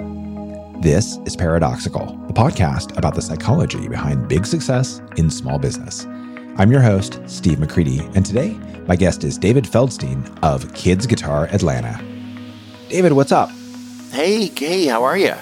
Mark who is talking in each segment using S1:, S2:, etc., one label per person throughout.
S1: This is Paradoxical, the podcast about the psychology behind big success in small business. I'm your host, Steve McCready, and today my guest is David Feldstein of Kids Guitar Atlanta. David, what's up?
S2: Hey, hey, how are you?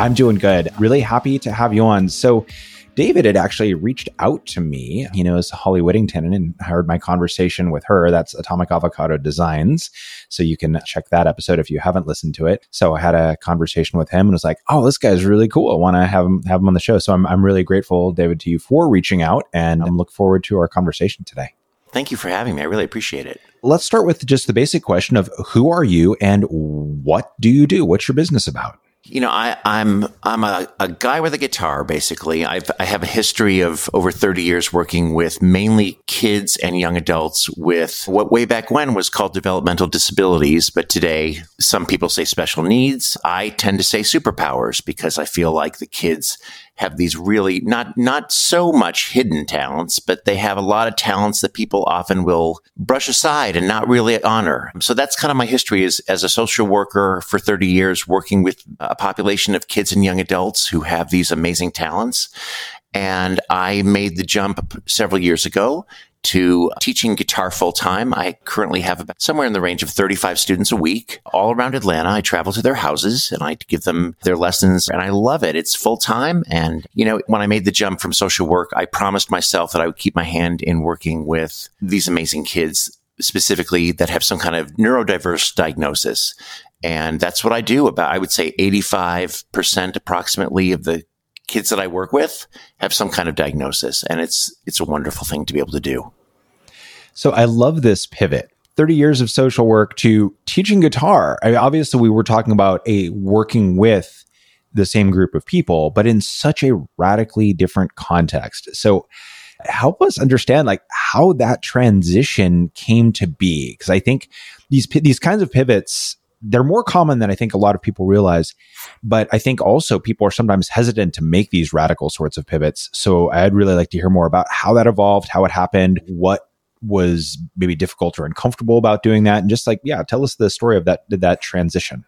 S1: I'm doing good. Really happy to have you on. So, David had actually reached out to me. He knows Holly Whittington and heard my conversation with her. That's Atomic Avocado Designs. So you can check that episode if you haven't listened to it. So I had a conversation with him and was like, "Oh, this guy's really cool. I want to have him have him on the show." So I'm I'm really grateful, David, to you for reaching out, and I'm look forward to our conversation today.
S2: Thank you for having me. I really appreciate it.
S1: Let's start with just the basic question of who are you and what do you do? What's your business about?
S2: You know, I, am I'm, I'm a, a, guy with a guitar. Basically, I've I have a history of over 30 years working with mainly kids and young adults with what way back when was called developmental disabilities, but today some people say special needs. I tend to say superpowers because I feel like the kids have these really not not so much hidden talents, but they have a lot of talents that people often will brush aside and not really honor. So that's kind of my history as as a social worker for 30 years working with a population of kids and young adults who have these amazing talents. And I made the jump several years ago to teaching guitar full time. I currently have about somewhere in the range of 35 students a week all around Atlanta. I travel to their houses and I give them their lessons and I love it. It's full time. And, you know, when I made the jump from social work, I promised myself that I would keep my hand in working with these amazing kids specifically that have some kind of neurodiverse diagnosis. And that's what I do about, I would say 85% approximately of the kids that I work with have some kind of diagnosis, and it's it's a wonderful thing to be able to do.
S1: So I love this pivot. 30 years of social work to teaching guitar. I mean, obviously, we were talking about a working with the same group of people, but in such a radically different context. So help us understand like how that transition came to be because i think these these kinds of pivots they're more common than I think a lot of people realize. But I think also people are sometimes hesitant to make these radical sorts of pivots. So I'd really like to hear more about how that evolved, how it happened, what was maybe difficult or uncomfortable about doing that. And just like, yeah, tell us the story of that, that transition.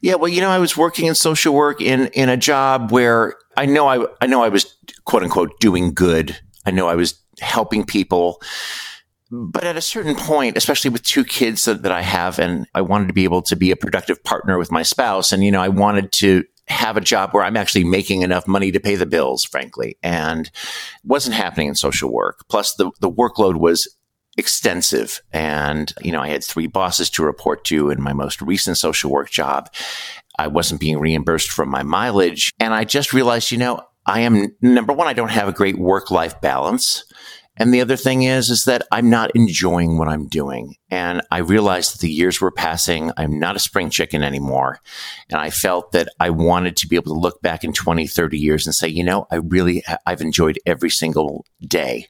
S2: Yeah, well, you know, I was working in social work in in a job where I know I I know I was quote unquote doing good. I know I was helping people but at a certain point, especially with two kids that, that I have, and I wanted to be able to be a productive partner with my spouse. And, you know, I wanted to have a job where I'm actually making enough money to pay the bills, frankly. And wasn't happening in social work. Plus the, the workload was extensive. And, you know, I had three bosses to report to in my most recent social work job. I wasn't being reimbursed from my mileage. And I just realized, you know, I am number one, I don't have a great work life balance. And the other thing is, is that I'm not enjoying what I'm doing. And I realized that the years were passing. I'm not a spring chicken anymore. And I felt that I wanted to be able to look back in 20, 30 years and say, you know, I really, I've enjoyed every single day.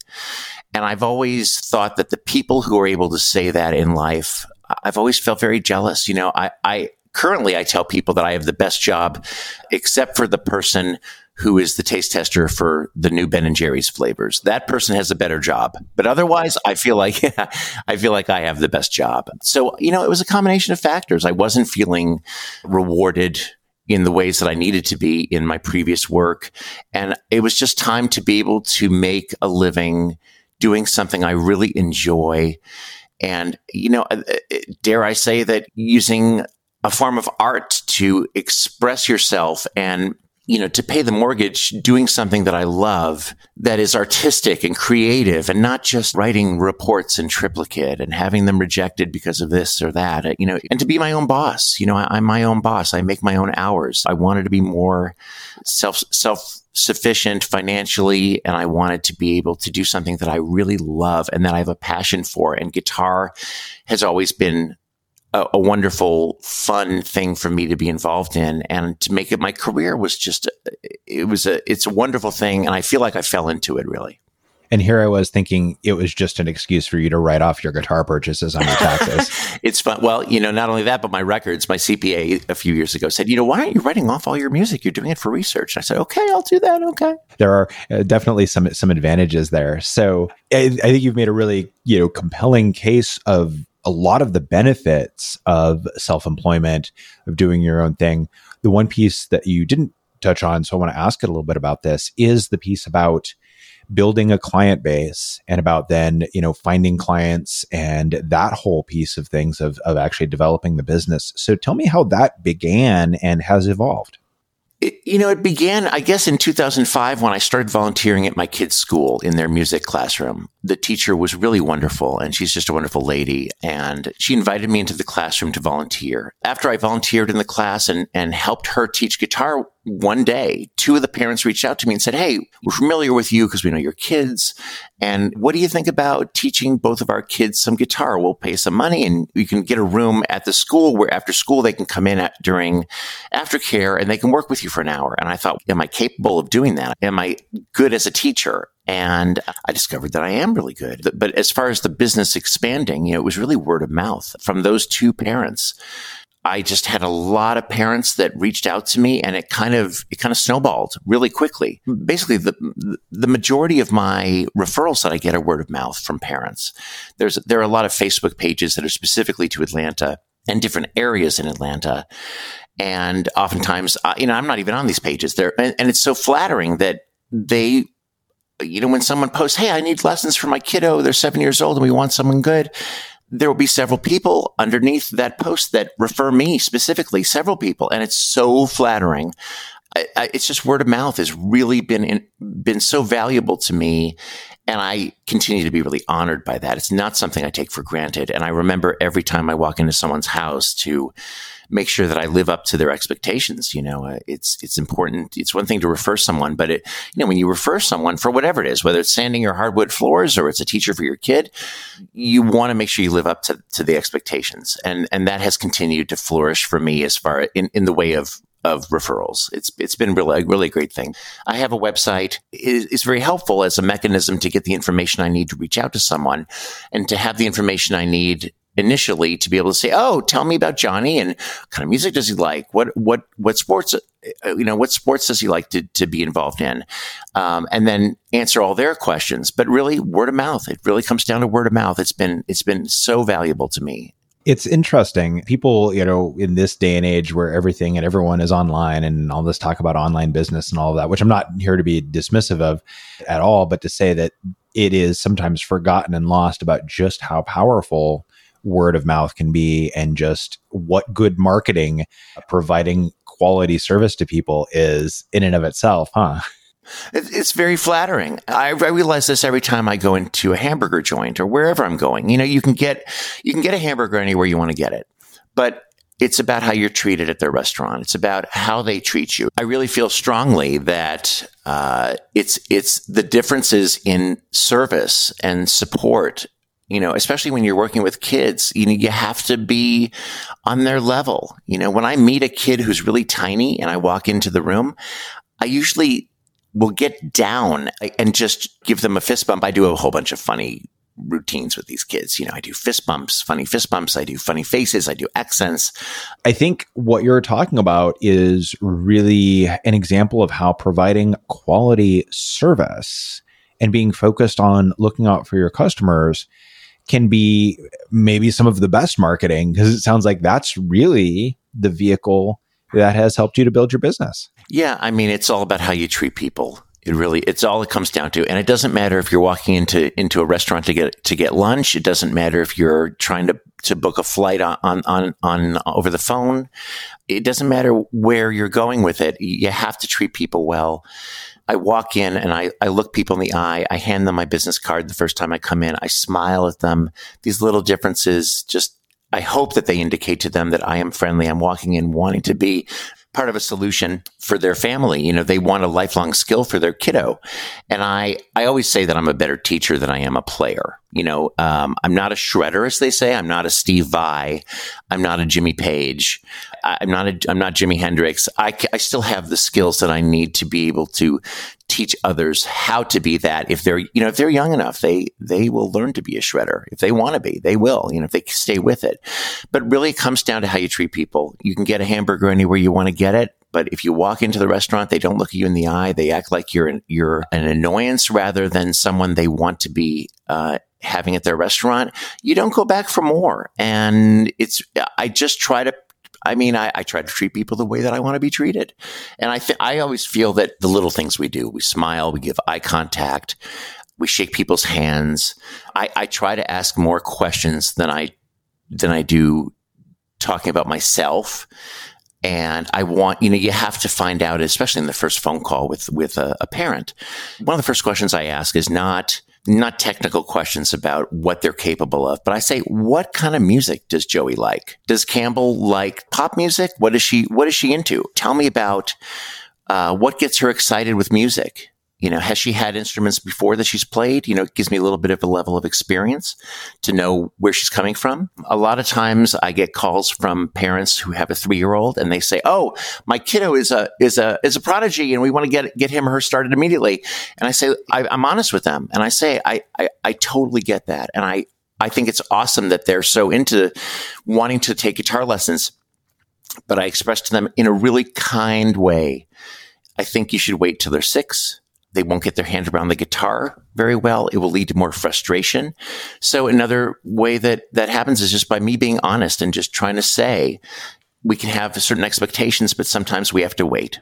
S2: And I've always thought that the people who are able to say that in life, I've always felt very jealous. You know, I, I currently I tell people that I have the best job, except for the person who is the taste tester for the new Ben and Jerry's flavors. That person has a better job. But otherwise, I feel like I feel like I have the best job. So, you know, it was a combination of factors. I wasn't feeling rewarded in the ways that I needed to be in my previous work. And it was just time to be able to make a living doing something I really enjoy. And, you know, uh, uh, dare I say that using a form of art to express yourself and you know, to pay the mortgage, doing something that I love that is artistic and creative and not just writing reports in triplicate and having them rejected because of this or that, you know, and to be my own boss. You know, I, am my own boss. I make my own hours. I wanted to be more self, self sufficient financially and I wanted to be able to do something that I really love and that I have a passion for. And guitar has always been a, a, wonderful, fun thing for me to be involved in, and to make it my career was just it was a it's a wonderful thing, and I feel like I fell into it really.
S1: And here I was thinking it was just an excuse for you to write off your guitar purchases on your taxes.
S2: it's fun. Well, you know, not only that, but my records, my CPA a few years ago said, you know, why aren't you writing off all your music? You're doing it for research. And I said, okay, I'll do that. Okay.
S1: There are uh, definitely some some advantages there. So I, I think you've made a really you know compelling case of a lot of the benefits of self employment, of doing your own thing. The one piece that you didn't touch on, so I want to ask it a little bit about this, is the piece about building a client base and about then you know finding clients and that whole piece of things of, of actually developing the business so tell me how that began and has evolved
S2: you know, it began, I guess, in 2005 when I started volunteering at my kids' school in their music classroom. The teacher was really wonderful and she's just a wonderful lady. And she invited me into the classroom to volunteer. After I volunteered in the class and, and helped her teach guitar one day, two of the parents reached out to me and said, Hey, we're familiar with you because we know your kids. And what do you think about teaching both of our kids some guitar? We'll pay some money and you can get a room at the school where after school they can come in at, during aftercare and they can work with you for an hour. And I thought, am I capable of doing that? Am I good as a teacher? And I discovered that I am really good. But as far as the business expanding, you know, it was really word of mouth from those two parents I just had a lot of parents that reached out to me and it kind of, it kind of snowballed really quickly. Basically, the, the majority of my referrals that I get are word of mouth from parents. There's, there are a lot of Facebook pages that are specifically to Atlanta and different areas in Atlanta. And oftentimes, you know, I'm not even on these pages there. And, and it's so flattering that they you know, when someone posts, Hey, I need lessons for my kiddo. They're seven years old and we want someone good there will be several people underneath that post that refer me specifically, several people. And it's so flattering. I, I, it's just word of mouth has really been in, been so valuable to me. And I continue to be really honored by that. It's not something I take for granted. And I remember every time I walk into someone's house to make sure that I live up to their expectations. You know, uh, it's it's important. It's one thing to refer someone, but it you know when you refer someone for whatever it is, whether it's sanding your hardwood floors or it's a teacher for your kid, you want to make sure you live up to, to the expectations, and and that has continued to flourish for me as far in in the way of of referrals. It's it's been really really great thing. I have a website. It is very helpful as a mechanism to get the information I need to reach out to someone, and to have the information I need initially to be able to say, "Oh, tell me about Johnny and what kind of music does he like? What what what sports uh, you know what sports does he like to to be involved in?" Um, and then answer all their questions. But really, word of mouth. It really comes down to word of mouth. It's been it's been so valuable to me.
S1: It's interesting. People, you know, in this day and age where everything and everyone is online and all this talk about online business and all of that, which I'm not here to be dismissive of at all, but to say that it is sometimes forgotten and lost about just how powerful word of mouth can be and just what good marketing providing quality service to people is in and of itself, huh?
S2: It's very flattering. I, realize this every time I go into a hamburger joint or wherever I'm going. You know, you can get you can get a hamburger anywhere you want to get it, but it's about how you're treated at their restaurant. It's about how they treat you. I really feel strongly that uh, it's it's the differences in service and support you know, especially when you're working with kids, you know, you have to be on their level. You know, when I meet a kid who's really tiny and I walk into the room, I usually will get down and just give them a fist bump. I do a whole bunch of funny routines with these kids. You know, I do fist bumps, funny fist bumps. I do funny faces. I do accents.
S1: I think what you're talking about is really an example of how providing quality service and being focused on looking out for your customers can be maybe some of the best marketing because it sounds like that's really the vehicle that has helped you to build your business.
S2: Yeah, I mean, it's all about how you treat people. It really, it's all it comes down to. And it doesn't matter if you're walking into, into a restaurant to get, to get lunch. It doesn't matter if you're trying to, to book a flight on, on, on, on over the phone. It doesn't matter where you're going with it. You have to treat people well. I walk in and I, I look people in the eye. I hand them my business card the first time I come in. I smile at them. These little differences just, I hope that they indicate to them that I am friendly. I'm walking in wanting to be part of a solution for their family. You know, they want a lifelong skill for their kiddo. And I, I always say that I'm a better teacher than I am a player. You know, um, I'm not a shredder, as they say. I'm not a Steve Vai. I'm not a Jimmy Page. I'm not a, I'm not Jimi Hendrix. I, I still have the skills that I need to be able to teach others how to be that. If they're, you know, if they're young enough, they, they will learn to be a shredder. If they want to be, they will, you know, if they stay with it. But really it comes down to how you treat people. You can get a hamburger anywhere you want to get it. But if you walk into the restaurant, they don't look at you in the eye. They act like you're an, you're an annoyance rather than someone they want to be uh, having at their restaurant. You don't go back for more. And it's I just try to. I mean, I, I try to treat people the way that I want to be treated, and I th- I always feel that the little things we do, we smile, we give eye contact, we shake people's hands. I, I try to ask more questions than I than I do talking about myself and I want, you know, you have to find out, especially in the first phone call with, with a, a, parent. One of the first questions I ask is not, not technical questions about what they're capable of, but I say, what kind of music does Joey like? Does Campbell like pop music? What is she, what is she into? Tell me about, uh, what gets her excited with music? You know, has she had instruments before that she's played? You know, it gives me a little bit of a level of experience to know where she's coming from. A lot of times I get calls from parents who have a three year old and they say, Oh, my kiddo is a, is a, is a prodigy and we want to get, get him or her started immediately. And I say, I, am honest with them. And I say, I, I, I totally get that. And I, I think it's awesome that they're so into wanting to take guitar lessons. But I express to them in a really kind way. I think you should wait till they're six they won't get their hand around the guitar very well. It will lead to more frustration. So another way that that happens is just by me being honest and just trying to say we can have certain expectations, but sometimes we have to wait.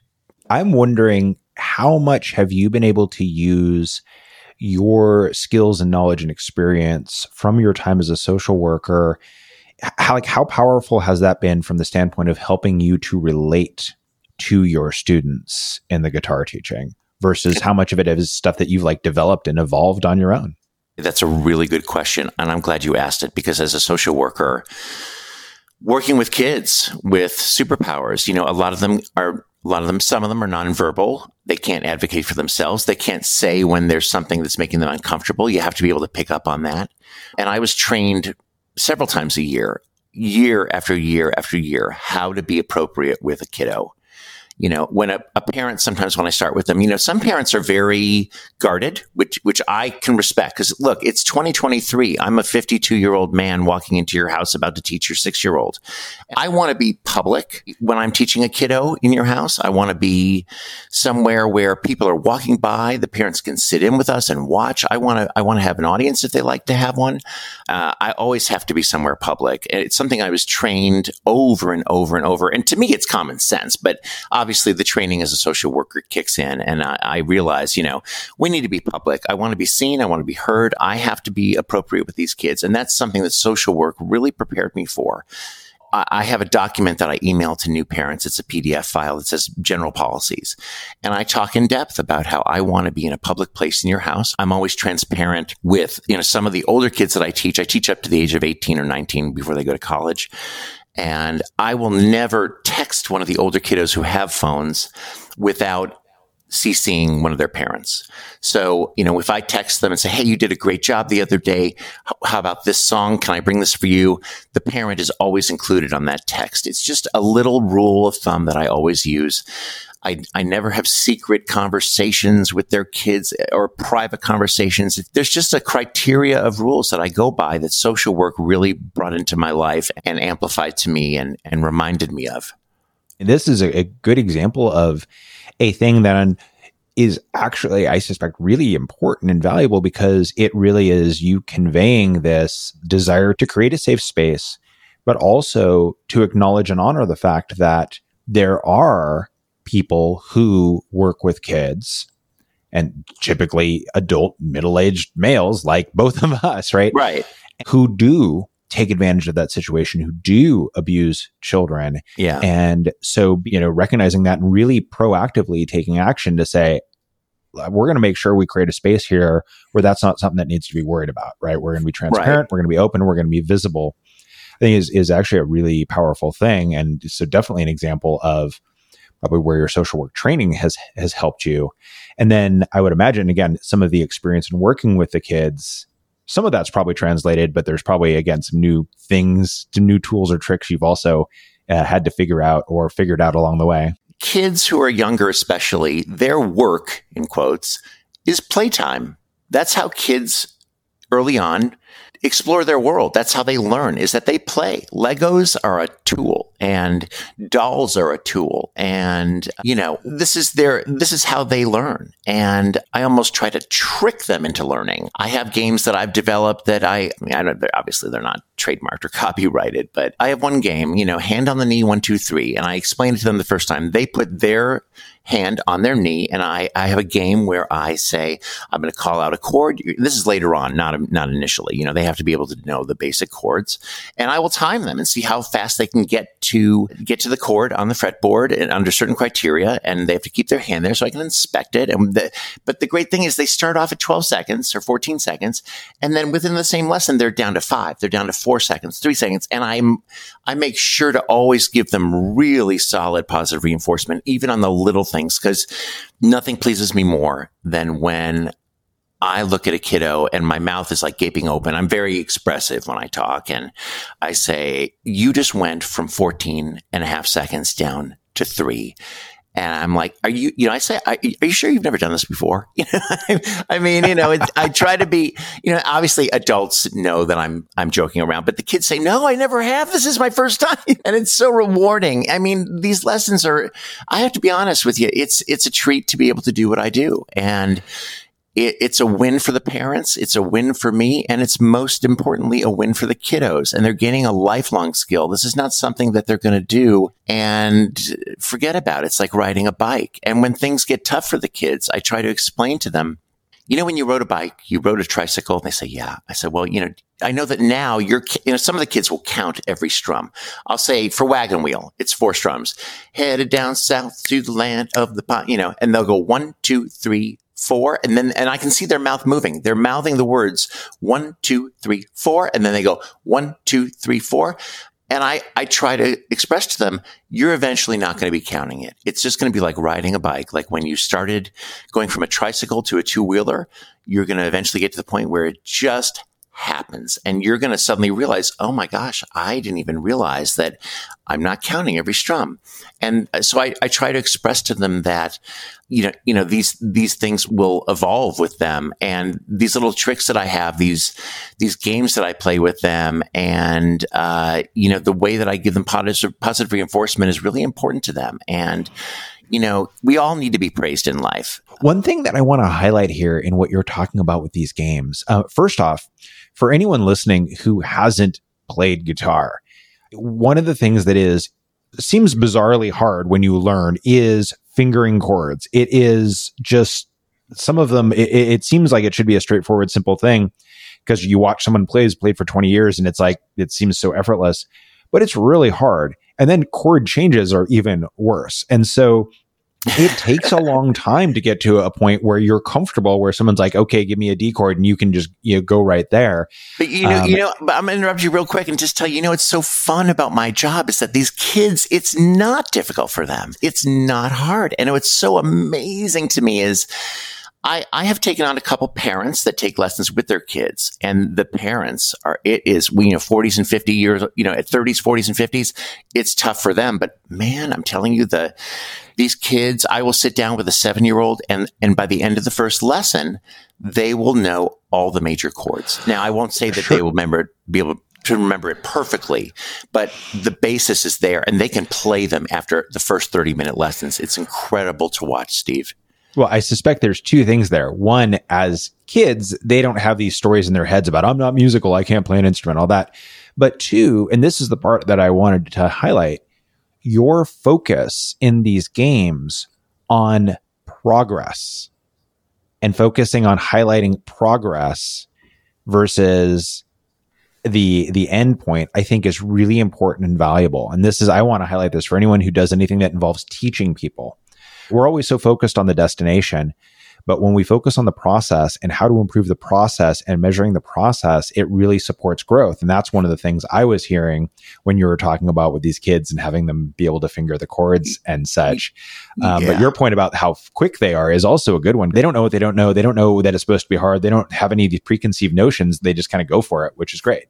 S1: I'm wondering how much have you been able to use your skills and knowledge and experience from your time as a social worker? How like how powerful has that been from the standpoint of helping you to relate to your students in the guitar teaching? Versus how much of it is stuff that you've like developed and evolved on your own?
S2: That's a really good question. And I'm glad you asked it because as a social worker, working with kids with superpowers, you know, a lot of them are, a lot of them, some of them are nonverbal. They can't advocate for themselves. They can't say when there's something that's making them uncomfortable. You have to be able to pick up on that. And I was trained several times a year, year after year after year, how to be appropriate with a kiddo you know, when a, a, parent, sometimes when I start with them, you know, some parents are very guarded, which, which I can respect. Cause look, it's 2023. I'm a 52 year old man walking into your house about to teach your six year old. I want to be public when I'm teaching a kiddo in your house. I want to be somewhere where people are walking by. The parents can sit in with us and watch. I want to, I want to have an audience if they like to have one. Uh, I always have to be somewhere public. It's something I was trained over and over and over. And to me, it's common sense, but obviously obviously the training as a social worker kicks in and I, I realize, you know, we need to be public. I want to be seen. I want to be heard. I have to be appropriate with these kids. And that's something that social work really prepared me for. I have a document that I email to new parents. It's a PDF file that says general policies. And I talk in depth about how I want to be in a public place in your house. I'm always transparent with, you know, some of the older kids that I teach. I teach up to the age of 18 or 19 before they go to college. And I will never text one of the older kiddos who have phones without CCing one of their parents. So, you know, if I text them and say, Hey, you did a great job the other day. How about this song? Can I bring this for you? The parent is always included on that text. It's just a little rule of thumb that I always use. I, I never have secret conversations with their kids or private conversations. There's just a criteria of rules that I go by that social work really brought into my life and amplified to me and, and reminded me of.
S1: This is a, a good example of a thing that is actually, I suspect, really important and valuable because it really is you conveying this desire to create a safe space, but also to acknowledge and honor the fact that there are people who work with kids and typically adult middle-aged males like both of us right?
S2: Right.
S1: Who do take advantage of that situation who do abuse children
S2: yeah
S1: and so you know recognizing that and really proactively taking action to say we're going to make sure we create a space here where that's not something that needs to be worried about right we're going to be transparent right. we're going to be open we're going to be visible i think is is actually a really powerful thing and so definitely an example of probably where your social work training has has helped you. And then I would imagine again some of the experience in working with the kids. Some of that's probably translated, but there's probably again some new things, some new tools or tricks you've also uh, had to figure out or figured out along the way.
S2: Kids who are younger, especially, their work in quotes is playtime. That's how kids early on explore their world. That's how they learn is that they play. Legos are a tool. And dolls are a tool. And, you know, this is their, this is how they learn. And I almost try to trick them into learning. I have games that I've developed that I, I mean, I don't, they're, obviously they're not trademarked or copyrighted, but I have one game, you know, hand on the knee, one, two, three. And I explained it to them the first time. They put their hand on their knee. And I, I have a game where I say, I'm going to call out a chord. This is later on, not, not initially. You know, they have to be able to know the basic chords and I will time them and see how fast they can get to get to the chord on the fretboard and under certain criteria. And they have to keep their hand there so I can inspect it. And the, but the great thing is they start off at 12 seconds or 14 seconds. And then within the same lesson, they're down to five. They're down to four seconds, three seconds. And I'm, I make sure to always give them really solid positive reinforcement, even on the little things, because nothing pleases me more than when I look at a kiddo and my mouth is like gaping open. I'm very expressive when I talk and I say, you just went from 14 and a half seconds down to three. And I'm like, are you, you know, I say, are you sure you've never done this before? You know, I mean, you know, I try to be, you know, obviously adults know that I'm, I'm joking around, but the kids say, no, I never have. This is my first time. And it's so rewarding. I mean, these lessons are, I have to be honest with you. It's, it's a treat to be able to do what I do. And, it, it's a win for the parents. It's a win for me. And it's most importantly a win for the kiddos. And they're gaining a lifelong skill. This is not something that they're going to do and forget about. It's like riding a bike. And when things get tough for the kids, I try to explain to them, you know, when you rode a bike, you rode a tricycle, and they say, yeah. I said, well, you know, I know that now you're, you know, some of the kids will count every strum. I'll say for wagon wheel, it's four strums. Headed down south to the land of the, pot, you know, and they'll go one, two, three, four, and then and I can see their mouth moving. They're mouthing the words one, two, three, four, and then they go one, two, three, four. And I, I try to express to them, you're eventually not going to be counting it. It's just going to be like riding a bike. Like when you started going from a tricycle to a two wheeler, you're going to eventually get to the point where it just happens and you're going to suddenly realize, oh my gosh, I didn't even realize that I'm not counting every strum. And so I, I try to express to them that, you know, you know, these, these things will evolve with them and these little tricks that I have, these, these games that I play with them and, uh, you know, the way that I give them positive, positive reinforcement is really important to them. And, you know, we all need to be praised in life.
S1: One thing that I want to highlight here in what you're talking about with these games, uh, first off, for anyone listening who hasn't played guitar, one of the things that is seems bizarrely hard when you learn is fingering chords. It is just some of them. It, it seems like it should be a straightforward, simple thing because you watch someone plays played for 20 years and it's like it seems so effortless, but it's really hard. And then chord changes are even worse. And so it takes a long time to get to a point where you're comfortable where someone's like okay give me a d chord and you can just you know, go right there.
S2: But you know um, you know but i'm gonna interrupt you real quick and just tell you you know it's so fun about my job is that these kids it's not difficult for them. It's not hard. And what's so amazing to me is I, I have taken on a couple parents that take lessons with their kids. And the parents are, it is, you know, 40s and 50 years, you know, at 30s, 40s and 50s, it's tough for them. But man, I'm telling you the, these kids, I will sit down with a seven year old and, and by the end of the first lesson, they will know all the major chords. Now, I won't say that sure. they will remember, be able to remember it perfectly, but the basis is there and they can play them after the first 30 minute lessons. It's incredible to watch, Steve.
S1: Well, I suspect there's two things there. One, as kids, they don't have these stories in their heads about, I'm not musical, I can't play an instrument, all that. But two, and this is the part that I wanted to highlight, your focus in these games on progress and focusing on highlighting progress versus the the end point i think is really important and valuable and this is i want to highlight this for anyone who does anything that involves teaching people we're always so focused on the destination. But when we focus on the process and how to improve the process and measuring the process, it really supports growth. And that's one of the things I was hearing when you were talking about with these kids and having them be able to finger the chords and such. Um, yeah. But your point about how quick they are is also a good one. They don't know what they don't know. They don't know that it's supposed to be hard. They don't have any of these preconceived notions. They just kind of go for it, which is great.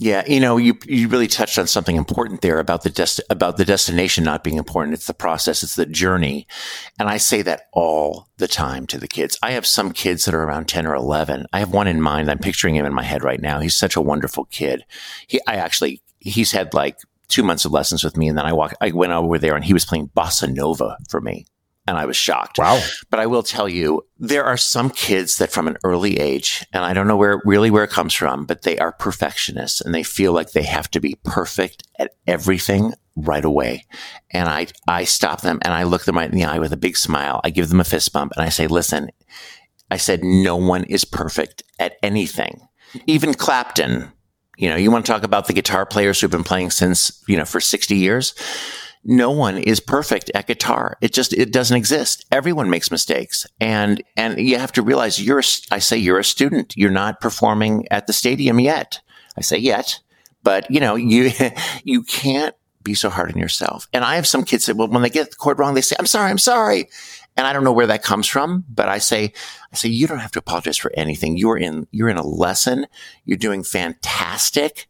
S2: Yeah, you know, you you really touched on something important there about the des- about the destination not being important. It's the process, it's the journey, and I say that all the time to the kids. I have some kids that are around ten or eleven. I have one in mind. I'm picturing him in my head right now. He's such a wonderful kid. He, I actually, he's had like two months of lessons with me. And then I walked, I went over there and he was playing bossa nova for me. And I was shocked.
S1: Wow.
S2: But I will tell you, there are some kids that from an early age, and I don't know where really where it comes from, but they are perfectionists and they feel like they have to be perfect at everything right away. And I, I stop them and I look them right in the eye with a big smile. I give them a fist bump and I say, listen, I said, no one is perfect at anything. Even Clapton, you know, you want to talk about the guitar players who've been playing since, you know, for 60 years. No one is perfect at guitar. It just, it doesn't exist. Everyone makes mistakes. And, and you have to realize you're, a, I say you're a student. You're not performing at the stadium yet. I say yet, but you know, you, you can't be so hard on yourself. And I have some kids that, well, when they get the chord wrong, they say, I'm sorry, I'm sorry. And I don't know where that comes from, but I say, I say, you don't have to apologize for anything. You're in, you're in a lesson. You're doing fantastic.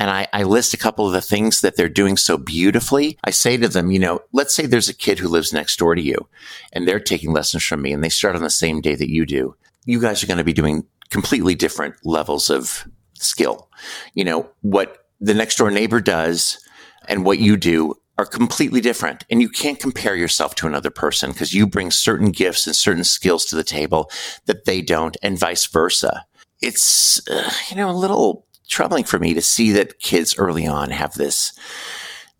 S2: And I, I, list a couple of the things that they're doing so beautifully. I say to them, you know, let's say there's a kid who lives next door to you and they're taking lessons from me and they start on the same day that you do. You guys are going to be doing completely different levels of skill. You know, what the next door neighbor does and what you do are completely different. And you can't compare yourself to another person because you bring certain gifts and certain skills to the table that they don't and vice versa. It's, uh, you know, a little troubling for me to see that kids early on have this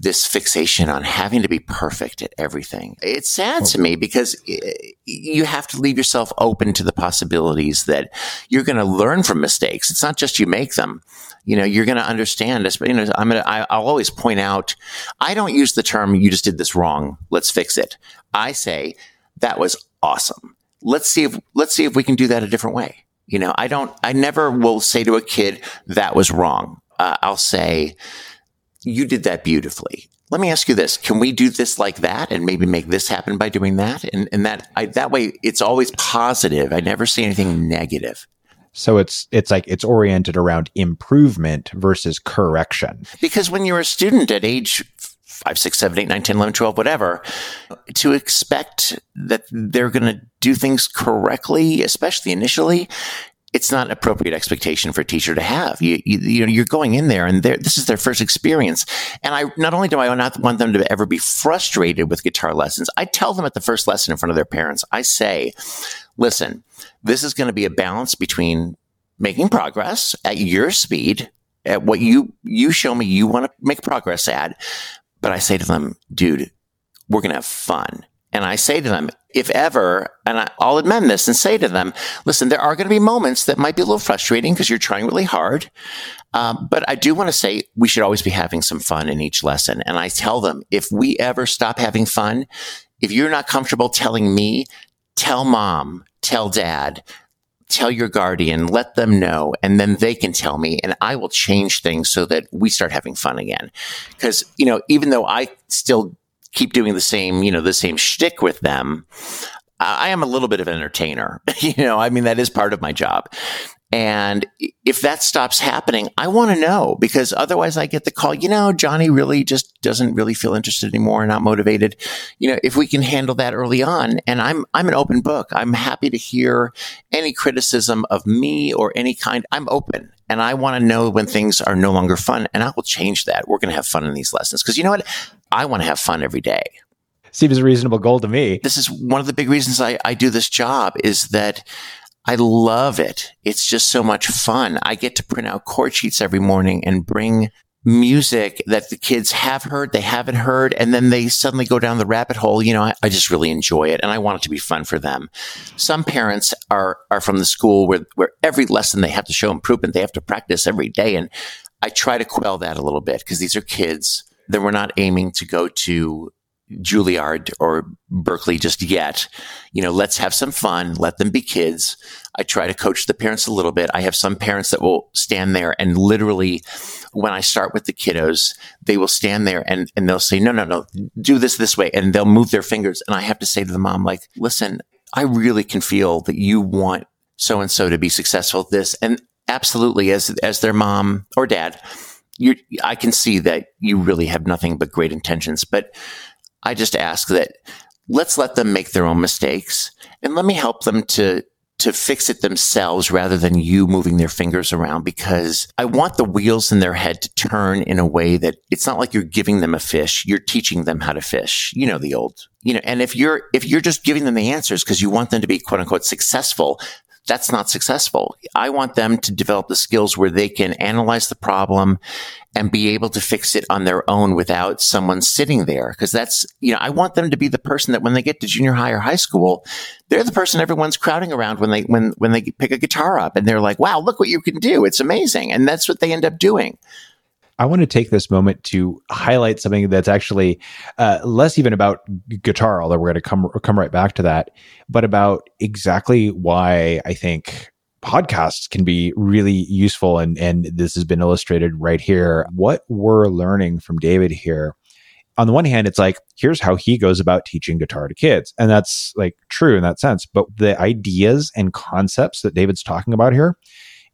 S2: this fixation on having to be perfect at everything. It's sad to oh. me because eh, you have to leave yourself open to the possibilities that you're going to learn from mistakes. It's not just you make them. You know, you're going to understand this, but you know, I'm going to, I'll always point out, I don't use the term, you just did this wrong. Let's fix it. I say that was awesome. Let's see if, let's see if we can do that a different way. You know, I don't, I never will say to a kid that was wrong. Uh, I'll say, you did that beautifully. Let me ask you this. Can we do this like that and maybe make this happen by doing that? And, and that, I, that way it's always positive. I never see anything negative.
S1: So it's it's like it's oriented around improvement versus correction.
S2: Because when you're a student at age five, six, seven, eight, nine, 10, 11, 12, whatever, to expect that they're going to do things correctly, especially initially, it's not an appropriate expectation for a teacher to have. You, you, you know, you're going in there and this is their first experience. And I, not only do I not want them to ever be frustrated with guitar lessons, I tell them at the first lesson in front of their parents, I say, listen, this is going to be a balance between making progress at your speed, at what you, you show me you want to make progress at. But I say to them, dude, we're going to have fun. And I say to them, if ever, and I, will amend this and say to them, listen, there are going to be moments that might be a little frustrating because you're trying really hard. Um, but I do want to say we should always be having some fun in each lesson. And I tell them, if we ever stop having fun, if you're not comfortable telling me, tell mom, tell dad, tell your guardian, let them know, and then they can tell me, and I will change things so that we start having fun again. Because, you know, even though I still keep doing the same, you know, the same shtick with them, I am a little bit of an entertainer. you know, I mean, that is part of my job. And if that stops happening, I want to know because otherwise I get the call, you know, Johnny really just doesn't really feel interested anymore, not motivated. You know, if we can handle that early on and I'm, I'm an open book. I'm happy to hear any criticism of me or any kind. I'm open and I want to know when things are no longer fun and I will change that. We're going to have fun in these lessons because you know what? I want to have fun every day.
S1: Seems a reasonable goal to me.
S2: This is one of the big reasons I, I do this job is that I love it. It's just so much fun. I get to print out chord sheets every morning and bring music that the kids have heard, they haven't heard, and then they suddenly go down the rabbit hole. You know, I, I, just really enjoy it and I want it to be fun for them. Some parents are, are from the school where, where every lesson they have to show improvement. They have to practice every day. And I try to quell that a little bit because these are kids that we're not aiming to go to Juilliard or Berklee just yet. You know, let's have some fun. Let them be kids. I try to coach the parents a little bit. I have some parents that will stand there and literally, when I start with the kiddos, they will stand there and, and they'll say, no, no, no, do this this way. And they'll move their fingers. And I have to say to the mom, like, listen, I really can feel that you want so and so to be successful at this. And absolutely, as, as their mom or dad, I can see that you really have nothing but great intentions, but I just ask that let's let them make their own mistakes and let me help them to to fix it themselves rather than you moving their fingers around because I want the wheels in their head to turn in a way that it's not like you're giving them a fish. You're teaching them how to fish. You know, the old, you know, and if you're, if you're just giving them the answers because you want them to be quote unquote successful, that's not successful. I want them to develop the skills where they can analyze the problem and be able to fix it on their own without someone sitting there. Cause that's, you know, I want them to be the person that when they get to junior high or high school, they're the person everyone's crowding around when they, when, when they pick a guitar up and they're like, wow, look what you can do. It's amazing. And that's what they end up doing.
S1: I want to take this moment to highlight something that's actually uh, less even about guitar, although we're going to come come right back to that, but about exactly why I think podcasts can be really useful and and this has been illustrated right here. What we're learning from david here on the one hand it's like here's how he goes about teaching guitar to kids and that's like true in that sense but the ideas and concepts that david's talking about here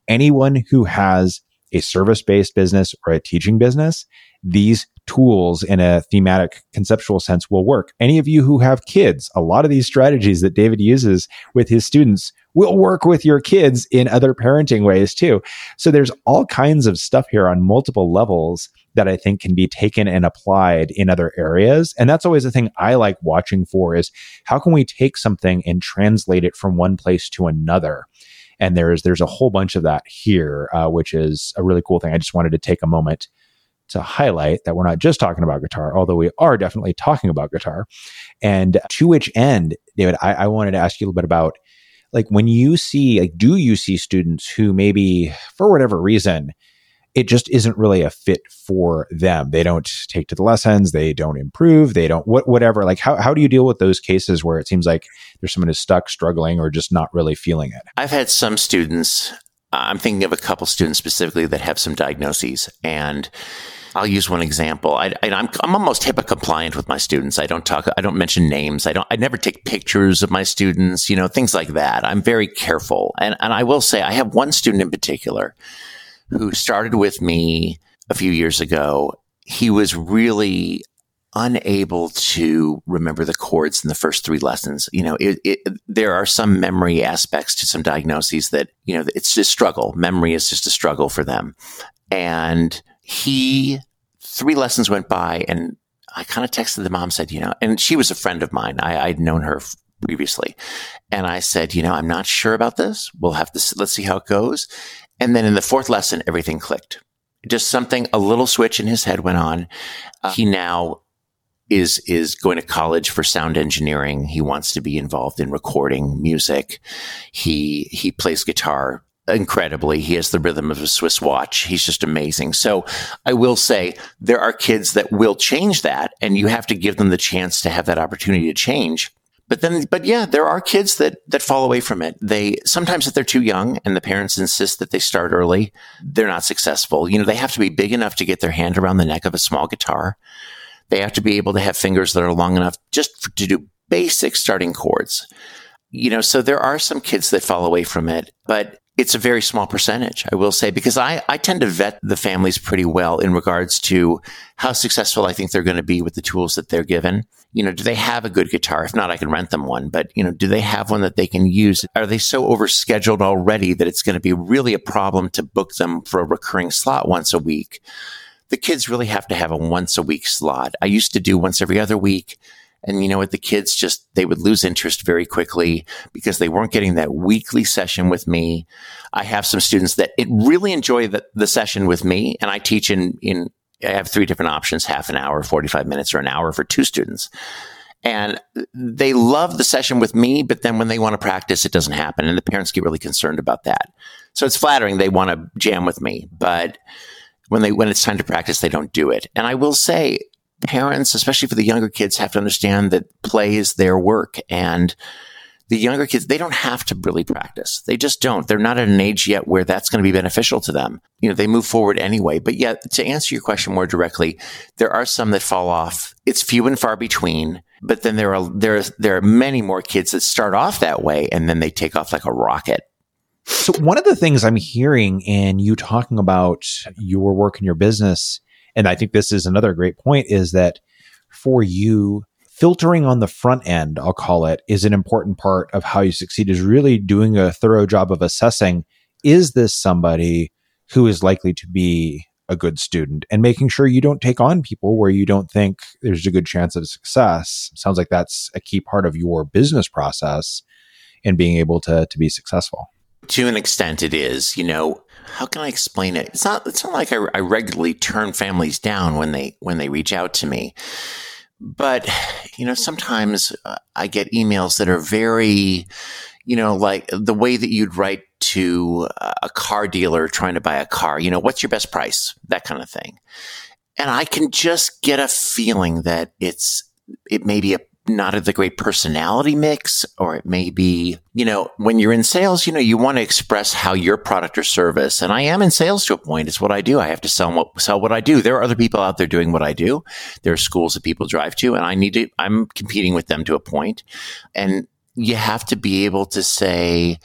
S1: anyone who has a service based business or a teaching business, these tools in a thematic conceptual sense will work. Any of you who have kids, a lot of these strategies that David uses with his students will work with your kids in other parenting ways too. So there's all kinds of stuff here on multiple levels that I think can be taken and applied in other areas. And that's always the thing I like watching for is how can we take something and translate it from one place to another? And there's there's a whole bunch of that here, uh, which is a really cool thing. I just wanted to take a moment to highlight that we're not just talking about guitar, although we are definitely talking about guitar. And to which end, David, I, I wanted to ask you a little bit about like when you see like do you see students who maybe for whatever reason it just isn't really a fit for them. They don't take to the lessons. They don't improve. They don't what whatever. Like how how do you deal with those cases where it seems like there's someone who's stuck, struggling, or just not really feeling it?
S2: I've had some students. I'm thinking of a couple students specifically that have some diagnoses, and I'll use one example. I, am I'm almost HIPAA compliant with my students. I don't talk. I don't mention names. I don't. I never take pictures of my students. You know, things like that. I'm very careful, and and I will say I have one student in particular who started with me a few years ago. He was really unable to remember the chords in the first three lessons. You know, it, it, there are some memory aspects to some diagnoses that, you know, it's just struggle. Memory is just a struggle for them. And he, three lessons went by and I kind of texted the mom, said, you know, and she was a friend of mine. I, I'd known her previously. And I said, you know, I'm not sure about this. We'll have to, let's see how it goes. And then in the fourth lesson, everything clicked. Just something, a little switch in his head went on. Uh, he now is is going to college for sound engineering. He wants to be involved in recording music. He he plays guitar incredibly. He has the rhythm of a Swiss watch. He's just amazing. So I will say there are kids that will change that and you have to give them the chance to have that opportunity to change but then, but yeah, there are kids that, that fall away from it. They, sometimes if they're too young and the parents insist that they start early, they're not successful. You know, they have to be big enough to get their hand around the neck of a small guitar. They have to be able to have fingers that are long enough just for, to do basic starting chords. You know, so there are some kids that fall away from it, but it's a very small percentage, I will say, because I, I tend to vet the families pretty well in regards to how successful I think they're going to be with the tools that they're given. You know, do they have a good guitar? If not, I can rent them one, but you know, do they have one that they can use? Are they so overscheduled already that it's going to be really a problem to book them for a recurring slot once a week? The kids really have to have a once a week slot. I used to do once every other week. And you know what? The kids just, they would lose interest very quickly because they weren't getting that weekly session with me. I have some students that it really enjoy the, the session with me and I teach in, in, I have three different options, half an hour, 45 minutes or an hour for two students. And they love the session with me, but then when they want to practice, it doesn't happen. And the parents get really concerned about that. So it's flattering. They want to jam with me, but when they, when it's time to practice, they don't do it. And I will say parents, especially for the younger kids, have to understand that play is their work. And the younger kids, they don't have to really practice. They just don't. They're not at an age yet where that's going to be beneficial to them. You know, they move forward anyway. But yet, to answer your question more directly, there are some that fall off. It's few and far between. But then there are there there are many more kids that start off that way and then they take off like a rocket.
S1: So one of the things I'm hearing in you talking about your work in your business and I think this is another great point is that for you, filtering on the front end, I'll call it, is an important part of how you succeed, is really doing a thorough job of assessing is this somebody who is likely to be a good student and making sure you don't take on people where you don't think there's a good chance of success. Sounds like that's a key part of your business process and being able to, to be successful.
S2: To an extent, it is. You know, how can I explain it? It's not. It's not like I, I regularly turn families down when they when they reach out to me but you know sometimes uh, i get emails that are very you know like the way that you'd write to a car dealer trying to buy a car you know what's your best price? that kind of thing. And i can just get a feeling that it's it may be a not of the great personality mix, or it may be, you know, when you're in sales, you know, you want to express how your product or service, and I am in sales to a point. It's what I do. I have to sell what, sell what I do. There are other people out there doing what I do. There are schools that people drive to, and I need to, I'm competing with them to a point. And you have to be able to say,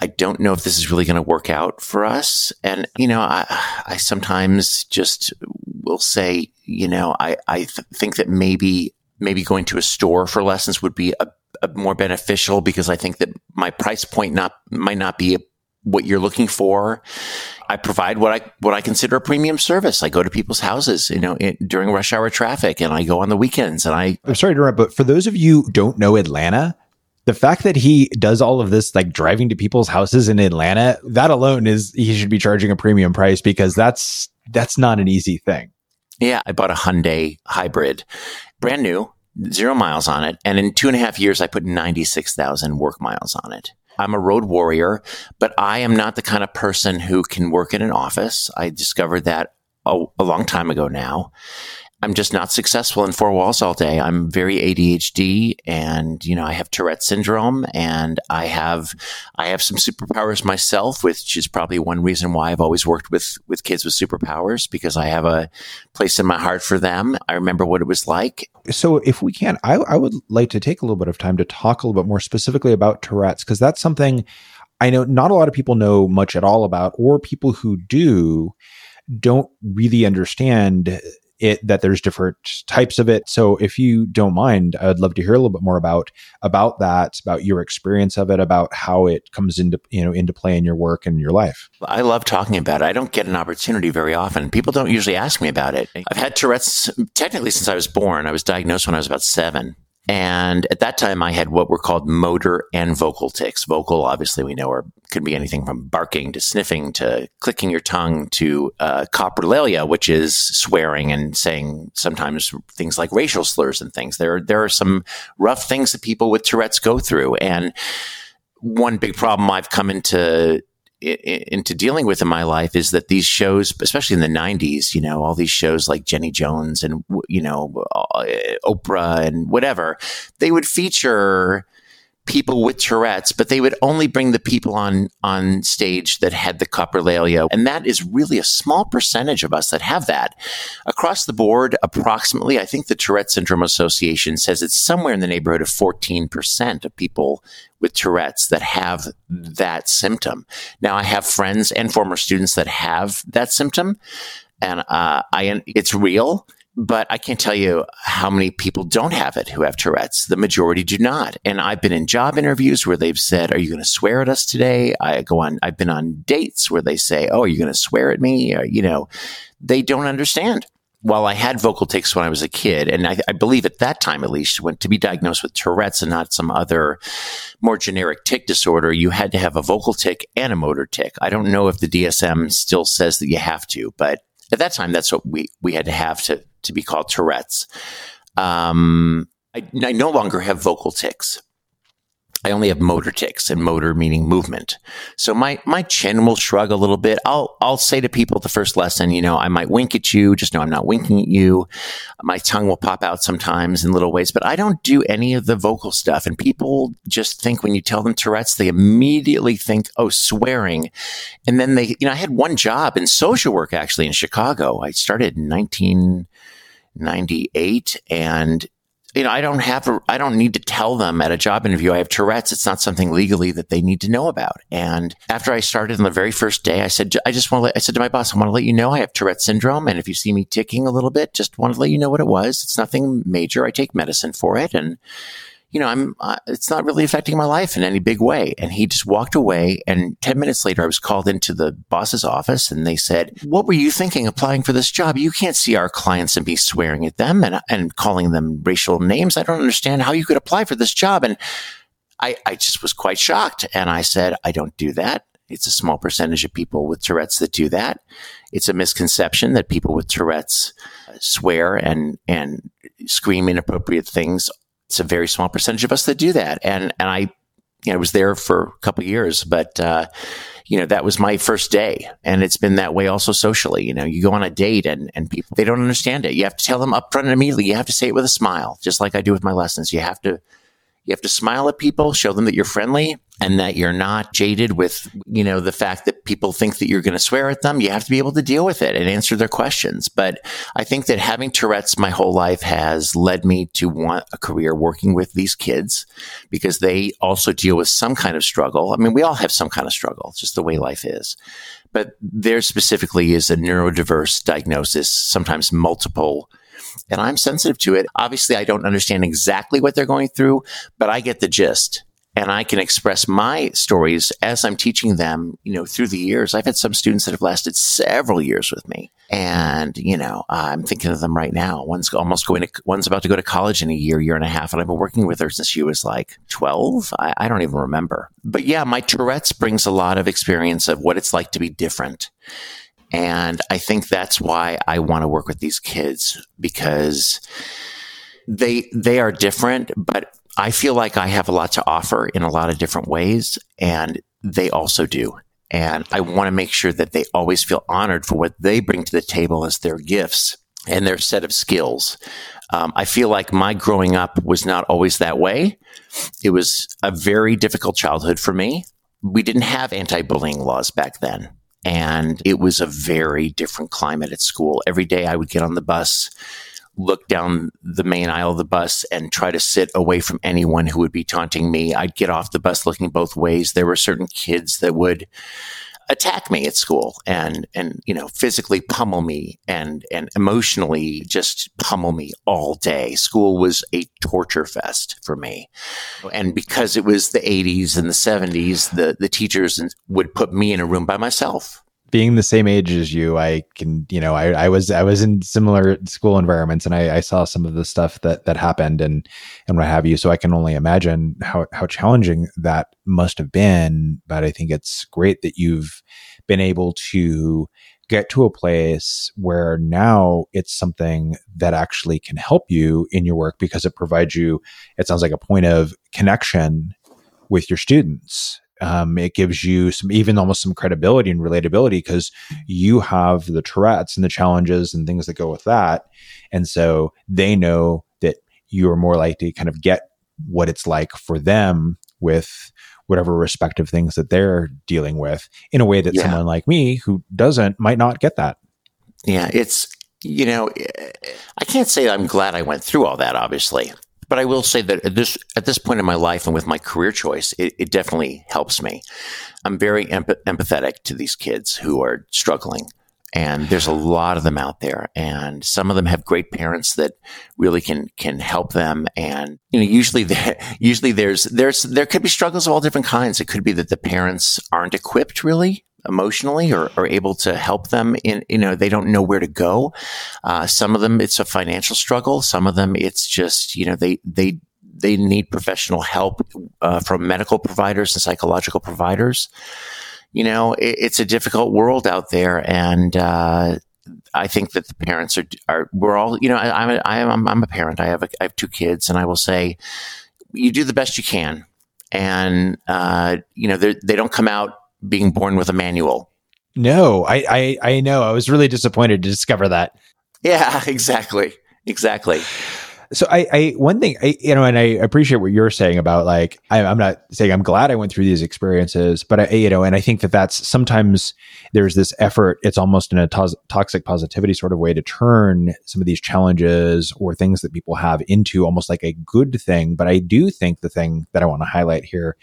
S2: I don't know if this is really going to work out for us. And, you know, I, I sometimes just will say, you know, I, I th- think that maybe maybe going to a store for lessons would be a, a more beneficial because I think that my price point not might not be what you're looking for. I provide what I what I consider a premium service. I go to people's houses, you know, in, during rush hour traffic, and I go on the weekends. And I
S1: I'm sorry to interrupt, but for those of you who don't know Atlanta, the fact that he does all of this, like driving to people's houses in Atlanta, that alone is he should be charging a premium price because that's that's not an easy thing.
S2: Yeah, I bought a Hyundai hybrid, brand new, zero miles on it. And in two and a half years, I put 96,000 work miles on it. I'm a road warrior, but I am not the kind of person who can work in an office. I discovered that a, a long time ago now. I'm just not successful in four walls all day. I'm very ADHD and, you know, I have Tourette syndrome and I have, I have some superpowers myself, which is probably one reason why I've always worked with, with kids with superpowers because I have a place in my heart for them. I remember what it was like.
S1: So if we can, I, I would like to take a little bit of time to talk a little bit more specifically about Tourette's because that's something I know not a lot of people know much at all about, or people who do don't really understand it that there's different types of it. So if you don't mind, I'd love to hear a little bit more about about that, about your experience of it, about how it comes into you know into play in your work and your life.
S2: I love talking about it. I don't get an opportunity very often. People don't usually ask me about it. I've had Tourette's technically since I was born. I was diagnosed when I was about seven. And at that time, I had what were called motor and vocal tics. Vocal, obviously, we know, are, could be anything from barking to sniffing to clicking your tongue to uh, coprolalia, which is swearing and saying sometimes things like racial slurs and things. There, there are some rough things that people with Tourette's go through. And one big problem I've come into into dealing with in my life is that these shows, especially in the 90s, you know, all these shows like Jenny Jones and, you know, uh, Oprah and whatever, they would feature people with Tourette's, but they would only bring the people on on stage that had the coprolalia, and that is really a small percentage of us that have that. Across the board, approximately, I think the Tourette Syndrome Association says it's somewhere in the neighborhood of 14% of people with Tourette's that have that symptom. Now, I have friends and former students that have that symptom, and uh, I it's real but I can't tell you how many people don't have it who have Tourette's. The majority do not. And I've been in job interviews where they've said, Are you going to swear at us today? I go on, I've been on dates where they say, Oh, are you going to swear at me? Or, you know, they don't understand. While I had vocal tics when I was a kid, and I, I believe at that time at least, when to be diagnosed with Tourette's and not some other more generic tic disorder, you had to have a vocal tic and a motor tic. I don't know if the DSM still says that you have to, but at that time, that's what we, we had to have to, to be called Tourette's. Um, I, I no longer have vocal tics. I only have motor tics and motor meaning movement. So my, my chin will shrug a little bit. I'll, I'll say to people the first lesson, you know, I might wink at you. Just know I'm not winking at you. My tongue will pop out sometimes in little ways, but I don't do any of the vocal stuff. And people just think when you tell them Tourette's, they immediately think, oh, swearing. And then they, you know, I had one job in social work actually in Chicago. I started in 1998 and you know, I don't have, I don't need to tell them at a job interview I have Tourette's. It's not something legally that they need to know about. And after I started on the very first day, I said, I just want to, let, I said to my boss, I want to let you know I have Tourette's syndrome. And if you see me ticking a little bit, just want to let you know what it was. It's nothing major. I take medicine for it. And you know, I'm, uh, it's not really affecting my life in any big way. And he just walked away. And 10 minutes later, I was called into the boss's office and they said, what were you thinking applying for this job? You can't see our clients and be swearing at them and, and calling them racial names. I don't understand how you could apply for this job. And I, I just was quite shocked. And I said, I don't do that. It's a small percentage of people with Tourette's that do that. It's a misconception that people with Tourette's swear and, and scream inappropriate things it's a very small percentage of us that do that. And, and I, you know, I was there for a couple years, but, uh, you know, that was my first day. And it's been that way also socially. You know, you go on a date and, and people, they don't understand it. You have to tell them upfront and immediately. You have to say it with a smile, just like I do with my lessons. You have to, you have to smile at people, show them that you're friendly and that you're not jaded with, you know, the fact that people think that you're going to swear at them. You have to be able to deal with it and answer their questions. But I think that having Tourette's my whole life has led me to want a career working with these kids because they also deal with some kind of struggle. I mean, we all have some kind of struggle. It's just the way life is. But there specifically is a neurodiverse diagnosis, sometimes multiple and I'm sensitive to it. Obviously, I don't understand exactly what they're going through, but I get the gist and I can express my stories as I'm teaching them, you know, through the years. I've had some students that have lasted several years with me. And, you know, I'm thinking of them right now. One's almost going to, one's about to go to college in a year, year and a half. And I've been working with her since she was like 12. I, I don't even remember. But yeah, my Tourette's brings a lot of experience of what it's like to be different. And I think that's why I want to work with these kids because they, they are different, but I feel like I have a lot to offer in a lot of different ways, and they also do. And I want to make sure that they always feel honored for what they bring to the table as their gifts and their set of skills. Um, I feel like my growing up was not always that way. It was a very difficult childhood for me. We didn't have anti bullying laws back then. And it was a very different climate at school. Every day I would get on the bus look down the main aisle of the bus and try to sit away from anyone who would be taunting me. I'd get off the bus looking both ways. There were certain kids that would attack me at school and and you know physically pummel me and and emotionally just pummel me all day school was a torture fest for me and because it was the 80s and the 70s the the teachers would put me in a room by myself
S1: being the same age as you, I can, you know, I, I was, I was in similar school environments and I, I saw some of the stuff that, that happened and, and what have you. So I can only imagine how, how challenging that must have been. But I think it's great that you've been able to get to a place where now it's something that actually can help you in your work because it provides you, it sounds like a point of connection with your students um, it gives you some even almost some credibility and relatability because you have the Tourette's and the challenges and things that go with that, and so they know that you are more likely to kind of get what it's like for them with whatever respective things that they're dealing with in a way that yeah. someone like me who doesn't might not get that.
S2: Yeah, it's you know, I can't say I'm glad I went through all that. Obviously, but I will say that at this at this point in my life and with my career choice, it, it definitely helps me. I'm very empath- empathetic to these kids who are struggling. And there's a lot of them out there, and some of them have great parents that really can can help them. And you know, usually usually there's there's there could be struggles of all different kinds. It could be that the parents aren't equipped really emotionally or, or able to help them in, you know, they don't know where to go. Uh, some of them, it's a financial struggle. Some of them, it's just, you know, they, they, they need professional help uh, from medical providers and psychological providers. You know, it, it's a difficult world out there, and uh, I think that the parents are are we're all you know I, I'm a, I'm I'm a parent. I have a, I have two kids, and I will say you do the best you can, and uh, you know they don't come out being born with a manual.
S1: No, I, I, I know. I was really disappointed to discover that.
S2: Yeah, exactly. Exactly.
S1: So I, I one thing I, you know, and I appreciate what you're saying about like I, am not saying I'm glad I went through these experiences, but I, you know, and I think that that's sometimes there's this effort. It's almost in a to- toxic positivity sort of way to turn some of these challenges or things that people have into almost like a good thing. But I do think the thing that I want to highlight here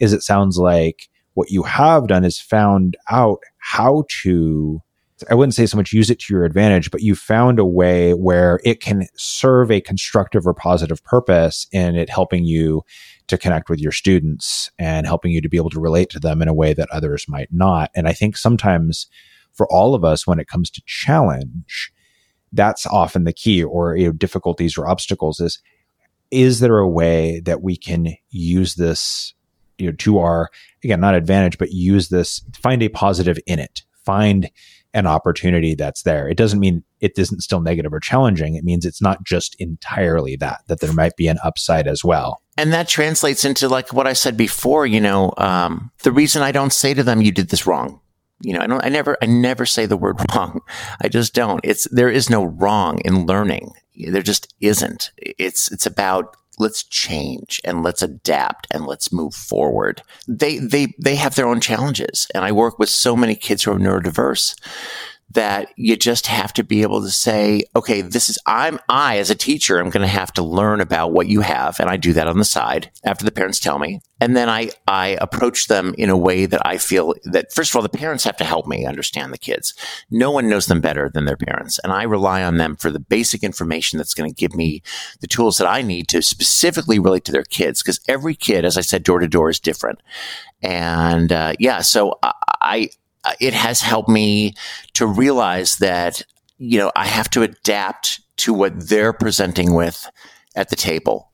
S1: is it sounds like what you have done is found out how to I wouldn't say so much use it to your advantage, but you found a way where it can serve a constructive or positive purpose in it helping you to connect with your students and helping you to be able to relate to them in a way that others might not. And I think sometimes for all of us, when it comes to challenge, that's often the key or you know, difficulties or obstacles is, is there a way that we can use this, you know, to our, again, not advantage, but use this, find a positive in it, find an opportunity that's there. It doesn't mean it isn't still negative or challenging. It means it's not just entirely that, that there might be an upside as well.
S2: And that translates into like what I said before, you know, um, the reason I don't say to them, you did this wrong. You know, I don't, I never, I never say the word wrong. I just don't. It's, there is no wrong in learning. There just isn't. It's, it's about let's change and let's adapt and let's move forward. They, they, they have their own challenges. And I work with so many kids who are neurodiverse that you just have to be able to say, okay, this is, I'm, I as a teacher, I'm going to have to learn about what you have. And I do that on the side after the parents tell me. And then I, I approach them in a way that I feel that, first of all, the parents have to help me understand the kids. No one knows them better than their parents. And I rely on them for the basic information that's going to give me the tools that I need to specifically relate to their kids. Because every kid, as I said, door to door is different. And, uh, yeah, so I, Uh, it has helped me to realize that, you know, I have to adapt to what they're presenting with at the table.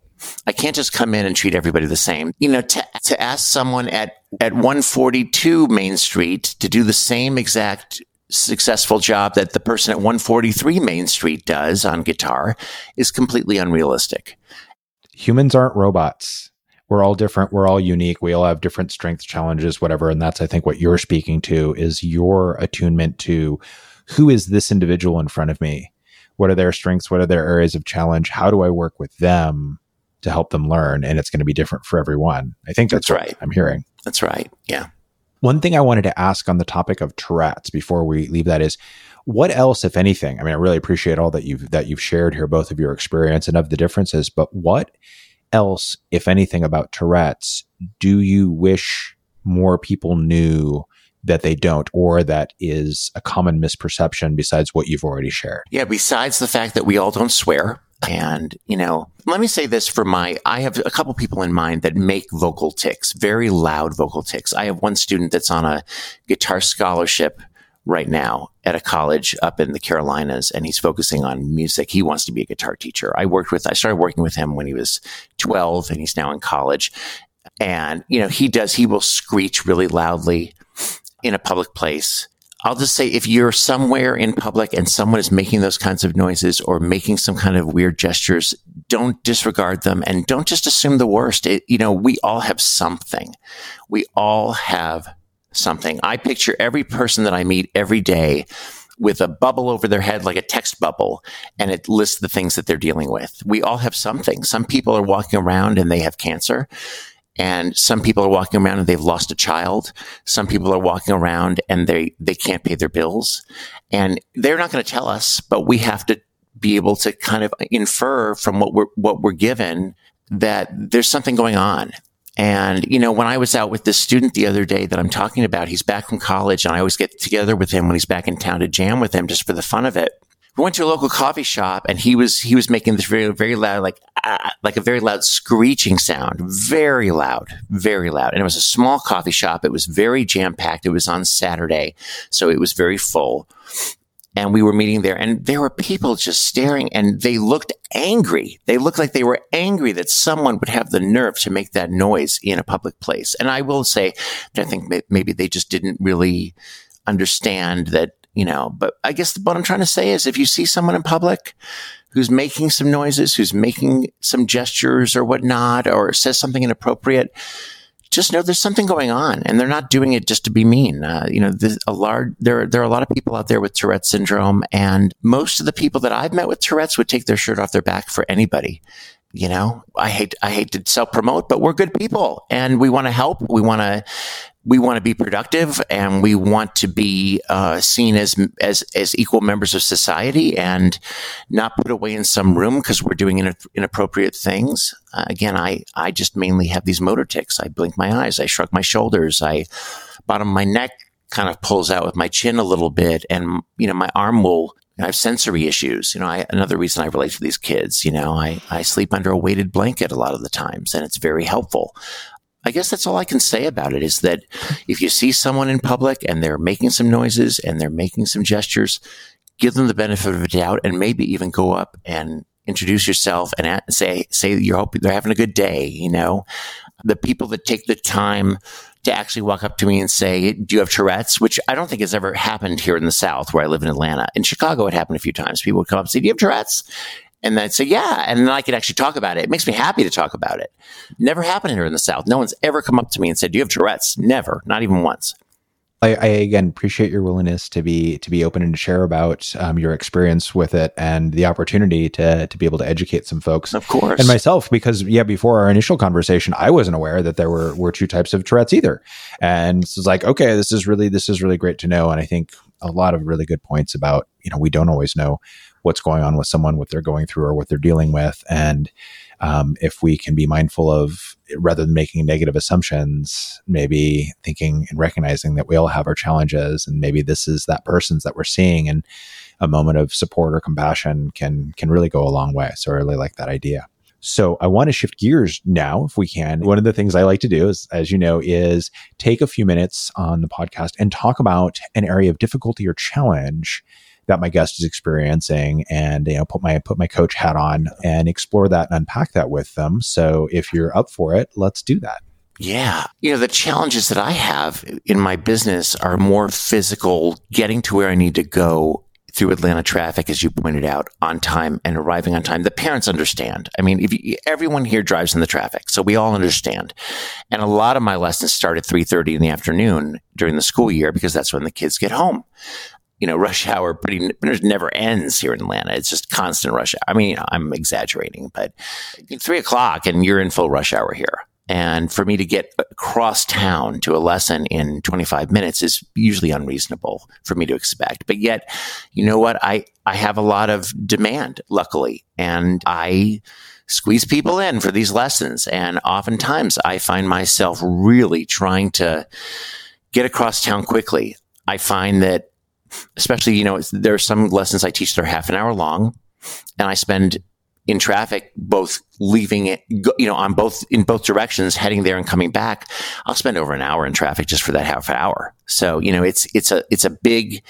S2: I can't just come in and treat everybody the same. You know, to, to ask someone at, at 142 Main Street to do the same exact successful job that the person at 143 Main Street does on guitar is completely unrealistic.
S1: Humans aren't robots we're all different we're all unique we all have different strengths challenges whatever and that's i think what you're speaking to is your attunement to who is this individual in front of me? What are their strengths? What are their areas of challenge? How do i work with them to help them learn? And it's going to be different for everyone. I think that's, that's right. I'm hearing.
S2: That's right. Yeah.
S1: One thing i wanted to ask on the topic of tourette's before we leave that is what else if anything i mean i really appreciate all that you've that you've shared here both of your experience and of the differences but what else, if anything, about Tourette's do you wish more people knew that they don't, or that is a common misperception besides what you've already shared?
S2: Yeah, besides the fact that we all don't swear. And, you know, let me say this for my, I have a couple people in mind that make vocal tics, very loud vocal tics. I have one student that's on a guitar scholarship right now at a college up in the Carolinas and he's focusing on music. He wants to be a guitar teacher. I worked with, I started working with him when he was 12 and he's now in college. And, you know, he does, he will screech really loudly in a public place. I'll just say if you're somewhere in public and someone is making those kinds of noises or making some kind of weird gestures, don't disregard them and don't just assume the worst. It, you know, we all have something. We all have something. I picture every person that I meet every day with a bubble over their head, like a text bubble, and it lists the things that they're dealing with. We all have something. Some people are walking around and they have cancer. And some people are walking around and they've lost a child. Some people are walking around and they, they can't pay their bills. And they're not going to tell us, but we have to be able to kind of infer from what we're, what we're given that there's something going on. And, you know, when I was out with this student the other day that I'm talking about, he's back from college and I always get together with him when he's back in town to jam with him just for the fun of it. We went to a local coffee shop and he was, he was making this very, very loud, like, uh, like a very loud screeching sound, very loud, very loud. And it was a small coffee shop. It was very jam packed. It was on Saturday. So it was very full and we were meeting there and there were people just staring and they looked angry. They looked like they were angry that someone would have the nerve to make that noise in a public place. And I will say that I think maybe they just didn't really understand that, you know, but I guess what I'm trying to say is if you see someone in public who's making some noises, who's making some gestures or whatnot, or says something inappropriate, just know there's something going on and they're not doing it just to be mean. Uh, you know, a large, there, there are a lot of people out there with Tourette syndrome and most of the people that I've met with Tourette's would take their shirt off their back for anybody. You know, I hate, I hate to self promote, but we're good people and we want to help. We want to we want to be productive and we want to be uh, seen as as as equal members of society and not put away in some room because we're doing inappropriate things. Uh, again, I I just mainly have these motor tics. I blink my eyes. I shrug my shoulders. I bottom my neck kind of pulls out with my chin a little bit, and you know my arm will. I have sensory issues. You know, I, another reason I relate to these kids. You know, I I sleep under a weighted blanket a lot of the times, and it's very helpful. I guess that's all I can say about it is that if you see someone in public and they're making some noises and they're making some gestures, give them the benefit of a doubt and maybe even go up and introduce yourself and say, say you're hoping they're having a good day. You know, the people that take the time to actually walk up to me and say, do you have Tourette's? Which I don't think has ever happened here in the South where I live in Atlanta. In Chicago, it happened a few times. People would come up and say, do you have Tourette's? And then I'd say, yeah. And then I could actually talk about it. It makes me happy to talk about it. Never happened here in the South. No one's ever come up to me and said, do you have Tourette's? Never, not even once.
S1: I, I again appreciate your willingness to be to be open and to share about um, your experience with it and the opportunity to to be able to educate some folks,
S2: of course,
S1: and myself because yeah, before our initial conversation, I wasn't aware that there were were two types of Tourette's either, and it's like okay, this is really this is really great to know, and I think a lot of really good points about you know we don't always know what's going on with someone, what they're going through, or what they're dealing with. And um, if we can be mindful of, rather than making negative assumptions, maybe thinking and recognizing that we all have our challenges, and maybe this is that person's that we're seeing, and a moment of support or compassion can can really go a long way. So I really like that idea. So I want to shift gears now, if we can. One of the things I like to do is, as you know, is take a few minutes on the podcast and talk about an area of difficulty or challenge that my guest is experiencing and you know put my put my coach hat on and explore that and unpack that with them so if you're up for it let's do that
S2: yeah. You know, the challenges that I have in my business are more physical, getting to where I need to go through Atlanta traffic, as you pointed out, on time and arriving on time. The parents understand. I mean, if you, everyone here drives in the traffic, so we all understand. And a lot of my lessons start at 3.30 in the afternoon during the school year because that's when the kids get home you know, rush hour pretty never ends here in Atlanta. It's just constant rush hour. I mean, I'm exaggerating, but three o'clock and you're in full rush hour here. And for me to get across town to a lesson in 25 minutes is usually unreasonable for me to expect. But yet, you know what? I, I have a lot of demand, luckily, and I squeeze people in for these lessons. And oftentimes I find myself really trying to get across town quickly. I find that especially, you know, there are some lessons I teach that are half an hour long and I spend in traffic, both leaving it, you know, on both, in both directions, heading there and coming back. I'll spend over an hour in traffic just for that half hour. So, you know, it's, it's a, it's a big,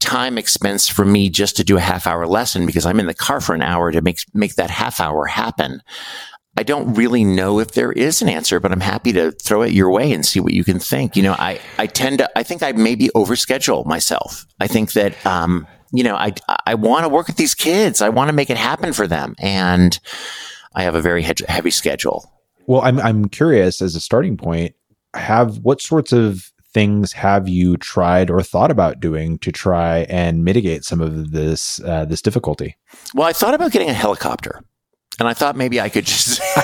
S2: time expense for me just to do a half hour lesson because I'm in the car for an hour to make make that half hour happen. I don't really know if there is an answer, but I'm happy to throw it your way and see what you can think. You know, I, I tend to, I think I maybe overschedule myself. I think that, um, you know, I, I want to work with these kids. I want to make it happen for them. And I have a very heavy schedule.
S1: Well, I'm, I'm curious as a starting point, have what sorts of things have you tried or thought about doing to try and mitigate some of this, uh, this difficulty?
S2: Well, I thought about getting a helicopter and I thought maybe I could just,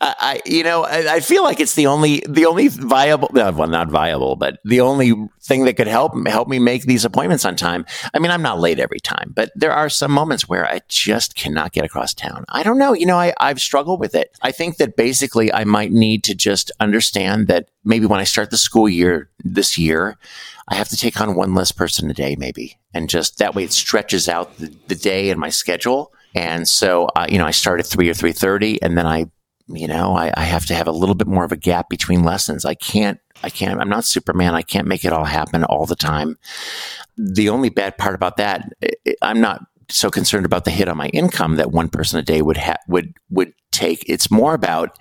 S2: I, you know, I, I, feel like it's the only, the only viable, well, not viable, but the only thing that could help help me make these appointments on time. I mean, I'm not late every time, but there are some moments where I just cannot get across town. I don't know. You know, I, I've struggled with it. I think that basically I might need to just understand that maybe when I start the school year this year, I have to take on one less person a day, maybe. And just that way it stretches out the, the day and my schedule and so, uh, you know, I start at three or three thirty, and then I, you know, I, I, have to have a little bit more of a gap between lessons. I can't, I can't. I'm not Superman. I can't make it all happen all the time. The only bad part about that, I'm not so concerned about the hit on my income that one person a day would ha- would would take. It's more about,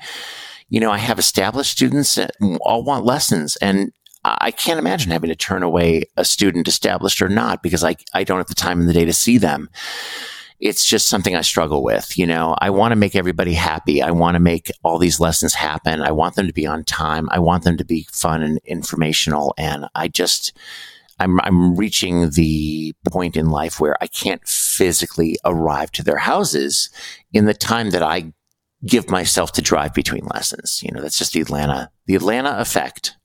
S2: you know, I have established students that all want lessons, and I can't imagine having to turn away a student, established or not, because I I don't have the time in the day to see them it's just something I struggle with. You know, I want to make everybody happy. I want to make all these lessons happen. I want them to be on time. I want them to be fun and informational. And I just, I'm, I'm reaching the point in life where I can't physically arrive to their houses in the time that I give myself to drive between lessons. You know, that's just the Atlanta, the Atlanta effect.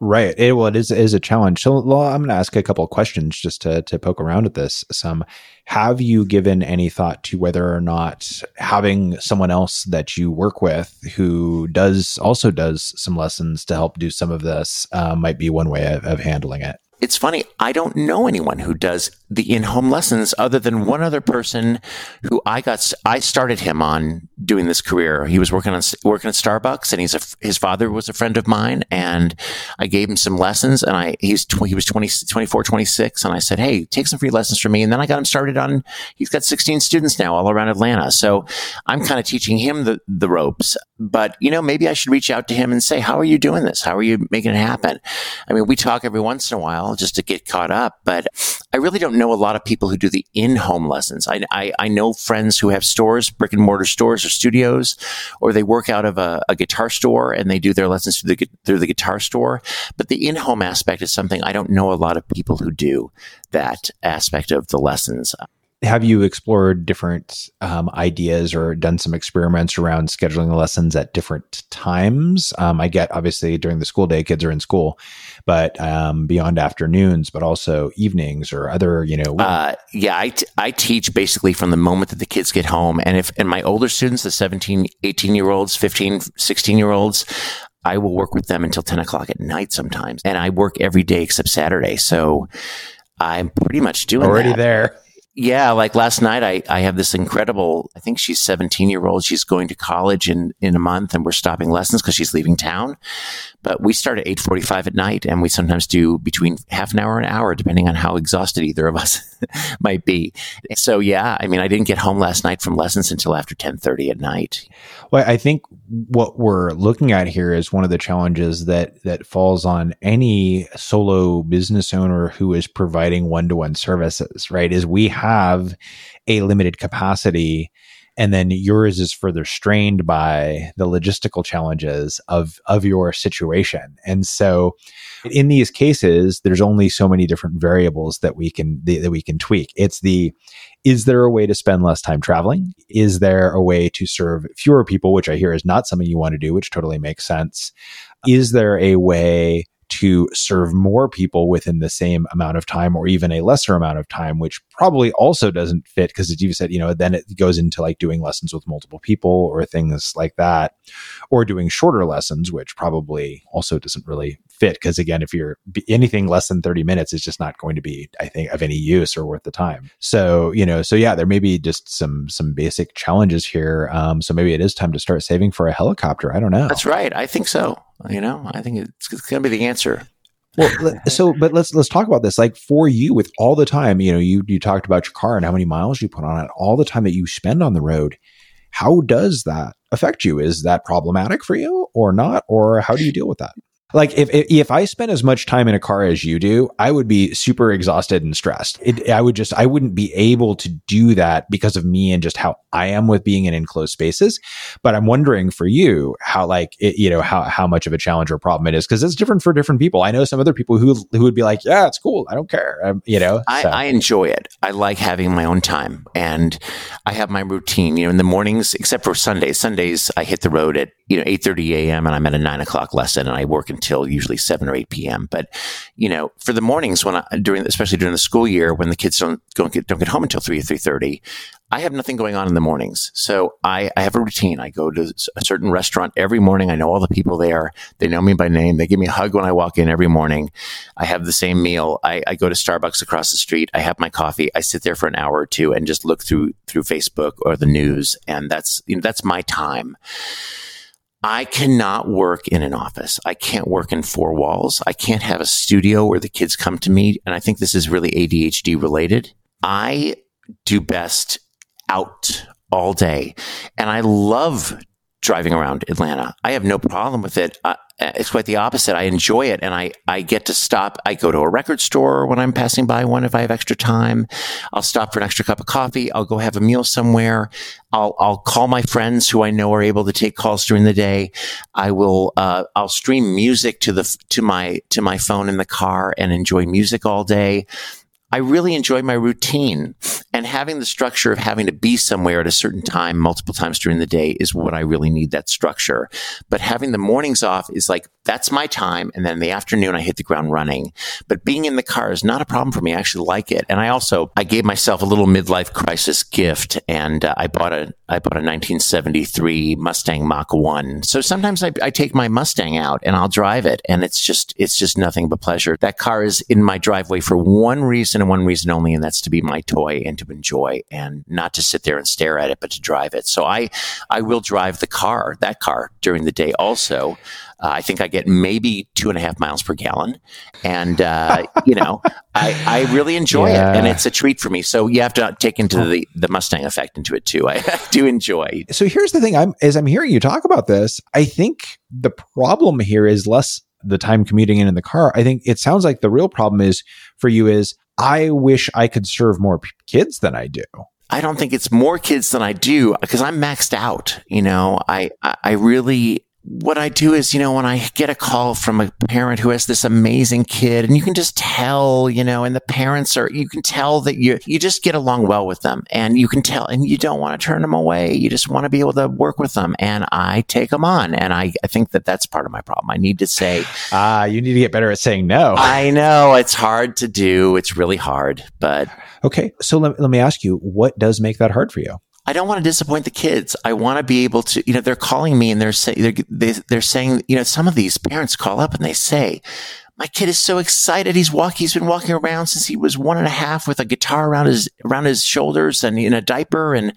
S1: Right. It, well, it is, is a challenge. So I'm going to ask a couple of questions just to, to poke around at this. Some, have you given any thought to whether or not having someone else that you work with who does also does some lessons to help do some of this uh, might be one way of, of handling it?
S2: It's funny. I don't know anyone who does the in-home lessons other than one other person who I got. I started him on doing this career. He was working on working at Starbucks, and he's a, his father was a friend of mine, and I gave him some lessons. And I he's he was 20, 24, 26, and I said, "Hey, take some free lessons from me." And then I got him started on. He's got sixteen students now all around Atlanta, so I'm kind of teaching him the the ropes. But you know, maybe I should reach out to him and say, "How are you doing this? How are you making it happen?" I mean, we talk every once in a while just to get caught up. But I really don't know a lot of people who do the in-home lessons. I, I, I know friends who have stores, brick and mortar stores or studios, or they work out of a, a guitar store and they do their lessons through the, through the guitar store. But the in-home aspect is something I don't know a lot of people who do that aspect of the lessons
S1: have you explored different um, ideas or done some experiments around scheduling lessons at different times? Um, I get obviously during the school day, kids are in school, but um, beyond afternoons, but also evenings or other, you know.
S2: Uh, yeah, I, t- I teach basically from the moment that the kids get home. And if, and my older students, the 17, 18 year olds, 15, 16 year olds, I will work with them until 10 o'clock at night sometimes. And I work every day except Saturday. So I'm pretty much doing
S1: already
S2: that.
S1: there
S2: yeah, like last night, I, I have this incredible, I think she's 17 year old. She's going to college in, in a month and we're stopping lessons because she's leaving town. But we start at 845 at night and we sometimes do between half an hour and an hour, depending on how exhausted either of us might be. So yeah, I mean, I didn't get home last night from lessons until after 1030 at night.
S1: Well, I think what we're looking at here is one of the challenges that, that falls on any solo business owner who is providing one-to-one services, right? Is we have have a limited capacity and then yours is further strained by the logistical challenges of of your situation. And so in these cases there's only so many different variables that we can that we can tweak. It's the is there a way to spend less time traveling? Is there a way to serve fewer people which i hear is not something you want to do which totally makes sense? Is there a way to serve more people within the same amount of time or even a lesser amount of time, which probably also doesn't fit because as you said, you know, then it goes into like doing lessons with multiple people or things like that, or doing shorter lessons, which probably also doesn't really fit because again, if you're anything less than 30 minutes is just not going to be, I think, of any use or worth the time. So, you know, so yeah, there may be just some, some basic challenges here. Um, so maybe it is time to start saving for a helicopter. I don't know.
S2: That's right. I think so. You know, I think it's, it's going to be the answer.
S1: Well, so but let's let's talk about this. Like for you, with all the time, you know, you you talked about your car and how many miles you put on it, all the time that you spend on the road. How does that affect you? Is that problematic for you or not? Or how do you deal with that? Like if, if I spent as much time in a car as you do, I would be super exhausted and stressed. It, I would just I wouldn't be able to do that because of me and just how I am with being in enclosed spaces. But I'm wondering for you how like it, you know how how much of a challenge or problem it is because it's different for different people. I know some other people who who would be like, yeah, it's cool, I don't care, um, you know.
S2: I, so. I enjoy it. I like having my own time, and I have my routine. You know, in the mornings, except for Sundays. Sundays I hit the road at you know 8:30 a.m. and I'm at a nine o'clock lesson, and I work until usually 7 or 8 p.m. But, you know, for the mornings when I, during, especially during the school year, when the kids don't, don't get, don't get home until 3 or 3.30, I have nothing going on in the mornings. So I, I have a routine. I go to a certain restaurant every morning. I know all the people there. They know me by name. They give me a hug when I walk in every morning. I have the same meal. I, I go to Starbucks across the street. I have my coffee. I sit there for an hour or two and just look through, through Facebook or the news. And that's, you know, that's my time. I cannot work in an office. I can't work in four walls. I can't have a studio where the kids come to me. And I think this is really ADHD related. I do best out all day. And I love driving around Atlanta. I have no problem with it. Uh, it's quite the opposite. I enjoy it and I, I get to stop. I go to a record store when I'm passing by one if I have extra time. I'll stop for an extra cup of coffee. I'll go have a meal somewhere. I'll, I'll call my friends who I know are able to take calls during the day. I will, uh, I'll stream music to the, to my, to my phone in the car and enjoy music all day. I really enjoy my routine and having the structure of having to be somewhere at a certain time multiple times during the day is what I really need that structure. But having the mornings off is like, that's my time. And then in the afternoon, I hit the ground running. But being in the car is not a problem for me. I actually like it. And I also, I gave myself a little midlife crisis gift and uh, I bought a, I bought a 1973 Mustang Mach 1. So sometimes I, I take my Mustang out and I'll drive it and it's just, it's just nothing but pleasure. That car is in my driveway for one reason and one reason only, and that's to be my toy and to enjoy and not to sit there and stare at it, but to drive it. So I, I will drive the car, that car during the day also. Uh, I think I get maybe two and a half miles per gallon. And, uh, you know, I, I really enjoy yeah. it and it's a treat for me. So you have to take into the, the Mustang effect into it too. I do enjoy.
S1: So here's the thing I'm, as I'm hearing you talk about this, I think the problem here is less the time commuting in in the car. I think it sounds like the real problem is for you is I wish I could serve more p- kids than I do.
S2: I don't think it's more kids than I do because I'm maxed out. You know, I, I really what I do is, you know, when I get a call from a parent who has this amazing kid and you can just tell, you know, and the parents are, you can tell that you, you just get along well with them and you can tell and you don't want to turn them away. You just want to be able to work with them. And I take them on. And I, I think that that's part of my problem. I need to say,
S1: ah, uh, you need to get better at saying no.
S2: I know it's hard to do. It's really hard, but.
S1: Okay. So let, let me ask you, what does make that hard for you?
S2: I don't want to disappoint the kids. I want to be able to, you know, they're calling me and they're saying, they're, they, are saying, you know, some of these parents call up and they say, my kid is so excited. He's walking, he's been walking around since he was one and a half with a guitar around his, around his shoulders and in a diaper. And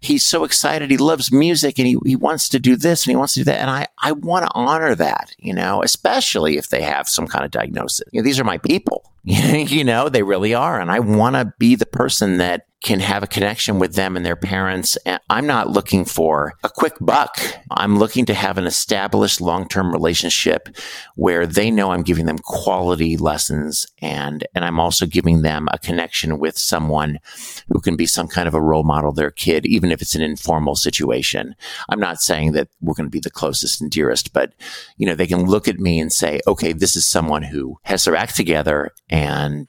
S2: he's so excited. He loves music and he, he wants to do this and he wants to do that. And I, I want to honor that, you know, especially if they have some kind of diagnosis. You know, these are my people, you know, they really are. And I want to be the person that can have a connection with them and their parents. I'm not looking for a quick buck. I'm looking to have an established long-term relationship where they know I'm giving them quality lessons and, and I'm also giving them a connection with someone who can be some kind of a role model their kid, even if it's an informal situation. I'm not saying that we're going to be the closest and dearest, but you know, they can look at me and say, okay, this is someone who has their act together and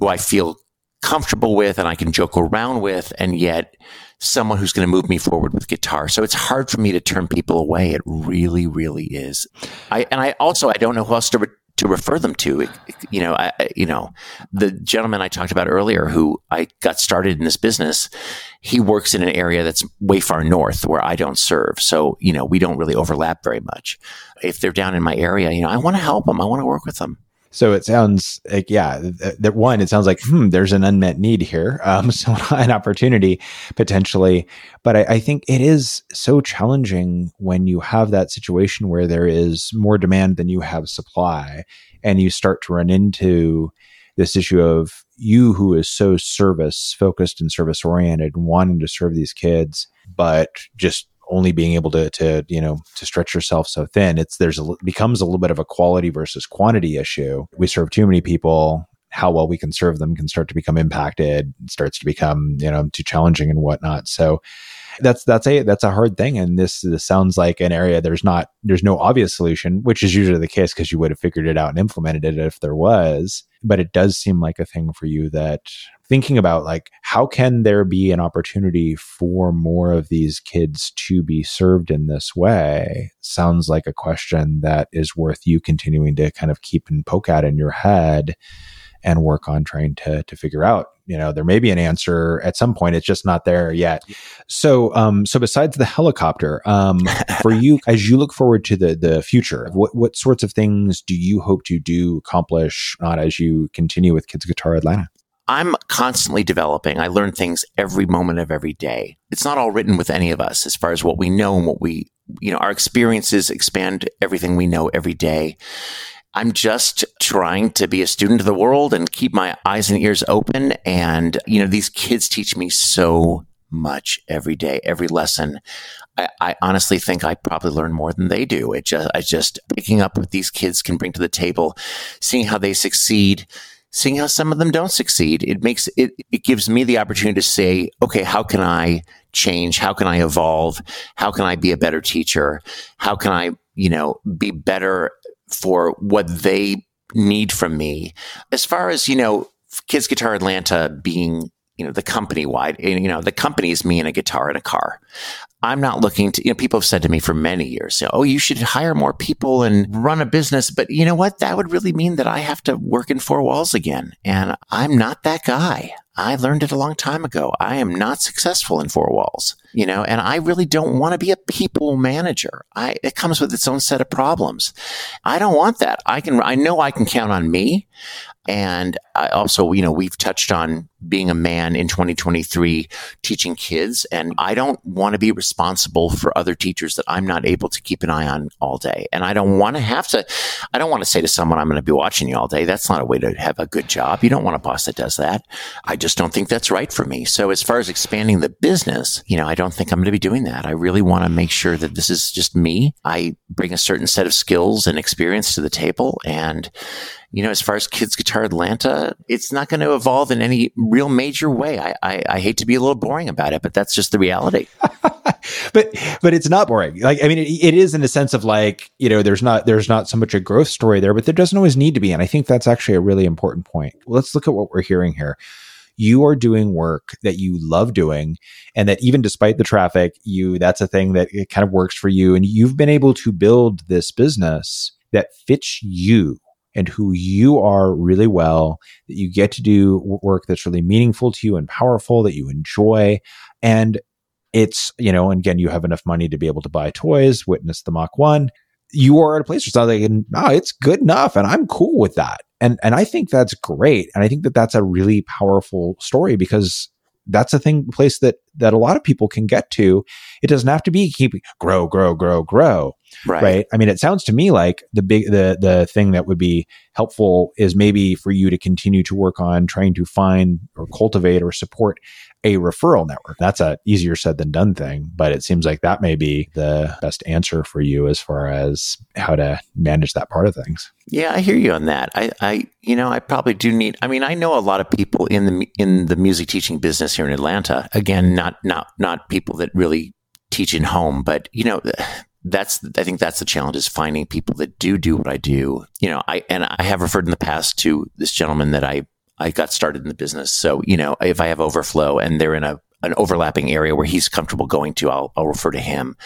S2: who I feel comfortable with and I can joke around with, and yet someone who's going to move me forward with guitar. So it's hard for me to turn people away. It really, really is. I and I also I don't know who else to. Re- to refer them to, you know, I, you know, the gentleman I talked about earlier, who I got started in this business, he works in an area that's way far north where I don't serve. So, you know, we don't really overlap very much. If they're down in my area, you know, I want to help them. I want to work with them.
S1: So it sounds like, yeah, that one, it sounds like, hmm, there's an unmet need here. Um, so an opportunity potentially. But I, I think it is so challenging when you have that situation where there is more demand than you have supply and you start to run into this issue of you who is so service focused and service oriented and wanting to serve these kids, but just only being able to to you know to stretch yourself so thin it's there's a becomes a little bit of a quality versus quantity issue. We serve too many people. How well we can serve them can start to become impacted starts to become you know too challenging and whatnot. So that's that's a that's a hard thing. And this, this sounds like an area there's not there's no obvious solution which is usually the case because you would have figured it out and implemented it if there was. But it does seem like a thing for you that thinking about like how can there be an opportunity for more of these kids to be served in this way sounds like a question that is worth you continuing to kind of keep and poke at in your head and work on trying to to figure out you know there may be an answer at some point it's just not there yet so um so besides the helicopter um for you as you look forward to the the future what what sorts of things do you hope to do accomplish not as you continue with kids guitar atlanta
S2: I'm constantly developing. I learn things every moment of every day. It's not all written with any of us as far as what we know and what we, you know, our experiences expand everything we know every day. I'm just trying to be a student of the world and keep my eyes and ears open. And, you know, these kids teach me so much every day, every lesson. I, I, honestly think I probably learn more than they do. It just, I just picking up what these kids can bring to the table, seeing how they succeed, seeing how some of them don't succeed. It makes it, it gives me the opportunity to say, okay, how can I change? How can I evolve? How can I be a better teacher? How can I, you know, be better for what they need from me? As far as, you know, Kids Guitar Atlanta being you know, the company wide, eh, you know, the company is me and a guitar and a car. I'm not looking to, you know, people have said to me for many years, oh, you should hire more people and run a business. But you know what? That would really mean that I have to work in four walls again. And I'm not that guy. I learned it a long time ago. I am not successful in four walls, you know, and I really don't want to be a people manager. I, it comes with its own set of problems. I don't want that. I can, I know I can count on me. And I also, you know, we've touched on being a man in 2023 teaching kids. And I don't want to be responsible for other teachers that I'm not able to keep an eye on all day. And I don't want to have to, I don't want to say to someone, I'm going to be watching you all day. That's not a way to have a good job. You don't want a boss that does that. I just don't think that's right for me. So as far as expanding the business, you know, I don't think I'm going to be doing that. I really want to make sure that this is just me. I bring a certain set of skills and experience to the table and, you know, as far as Kids Guitar Atlanta, it's not going to evolve in any real major way. I, I, I, hate to be a little boring about it, but that's just the reality.
S1: but but it's not boring. Like I mean, it, it is in the sense of like you know, there's not there's not so much a growth story there, but there doesn't always need to be. And I think that's actually a really important point. Let's look at what we're hearing here. You are doing work that you love doing, and that even despite the traffic, you that's a thing that it kind of works for you, and you've been able to build this business that fits you and who you are really well, that you get to do work that's really meaningful to you and powerful that you enjoy. And it's, you know, and again, you have enough money to be able to buy toys, witness the Mach 1. You are at a place where it's not like, oh, it's good enough. And I'm cool with that. And, and I think that's great. And I think that that's a really powerful story because that's a thing place that that a lot of people can get to it doesn't have to be keep grow grow grow grow right. right i mean it sounds to me like the big the the thing that would be helpful is maybe for you to continue to work on trying to find or cultivate or support a referral network. That's a easier said than done thing, but it seems like that may be the best answer for you as far as how to manage that part of things.
S2: Yeah, I hear you on that. I, I, you know, I probably do need. I mean, I know a lot of people in the in the music teaching business here in Atlanta. Again, not not not people that really teach in home, but you know, that's I think that's the challenge is finding people that do do what I do. You know, I and I have referred in the past to this gentleman that I I got started in the business. So, you know, if I have overflow and they're in a, an overlapping area where he's comfortable going to, I'll, I'll refer to him.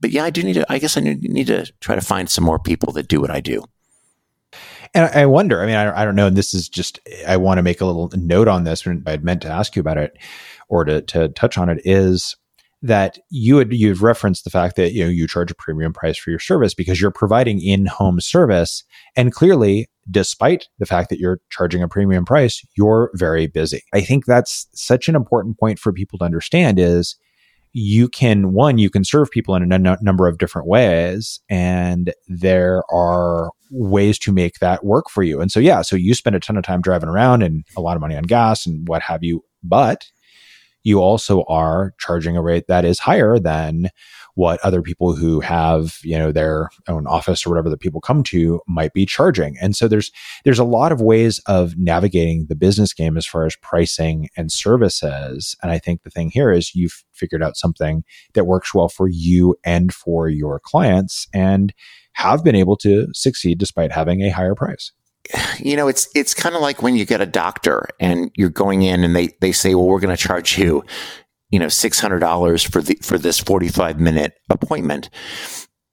S2: But yeah, I do need to, I guess I need to try to find some more people that do what I do.
S1: And I wonder, I mean, I, I don't know. And this is just, I want to make a little note on this when I'd meant to ask you about it or to, to touch on it is that you had you've referenced the fact that you know you charge a premium price for your service because you're providing in-home service and clearly despite the fact that you're charging a premium price you're very busy. I think that's such an important point for people to understand is you can one you can serve people in a n- number of different ways and there are ways to make that work for you. And so yeah so you spend a ton of time driving around and a lot of money on gas and what have you but you also are charging a rate that is higher than what other people who have you know their own office or whatever that people come to might be charging. And so there's there's a lot of ways of navigating the business game as far as pricing and services. And i think the thing here is you've figured out something that works well for you and for your clients and have been able to succeed despite having a higher price
S2: you know, it's it's kind of like when you get a doctor and you're going in and they they say, well, we're going to charge you, you know, six hundred dollars for the for this forty five minute appointment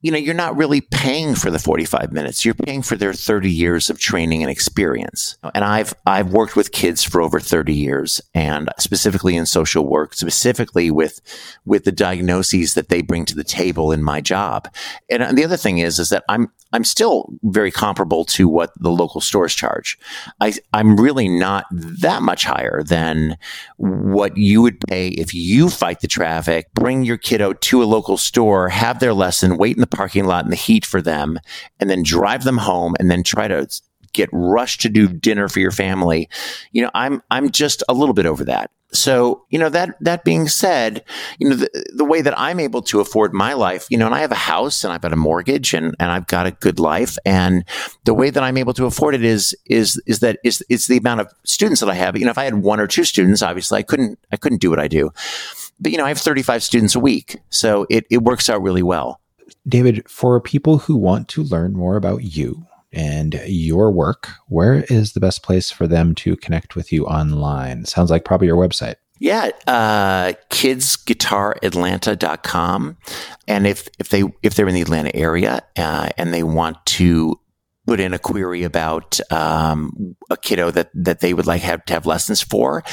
S2: you know, you're not really paying for the 45 minutes. You're paying for their 30 years of training and experience. And I've, I've worked with kids for over 30 years and specifically in social work, specifically with, with the diagnoses that they bring to the table in my job. And the other thing is, is that I'm, I'm still very comparable to what the local stores charge. I, I'm really not that much higher than what you would pay if you fight the traffic, bring your kiddo to a local store, have their lesson, wait in the parking lot in the heat for them and then drive them home and then try to get rushed to do dinner for your family. You know, I'm I'm just a little bit over that. So, you know, that, that being said, you know, the, the way that I'm able to afford my life, you know, and I have a house and I've got a mortgage and, and I've got a good life. And the way that I'm able to afford it is, is, is that is, it's the amount of students that I have. You know, if I had one or two students, obviously I couldn't, I couldn't do what I do. But, you know, I have 35 students a week. So it, it works out really well.
S1: David, for people who want to learn more about you, and your work, where is the best place for them to connect with you online? Sounds like probably your website.
S2: Yeah, uh, kidsguitaratlanta.com. And if, if they, if they're in the Atlanta area, uh, and they want to put in a query about um, a kiddo that, that they would like have to have lessons for.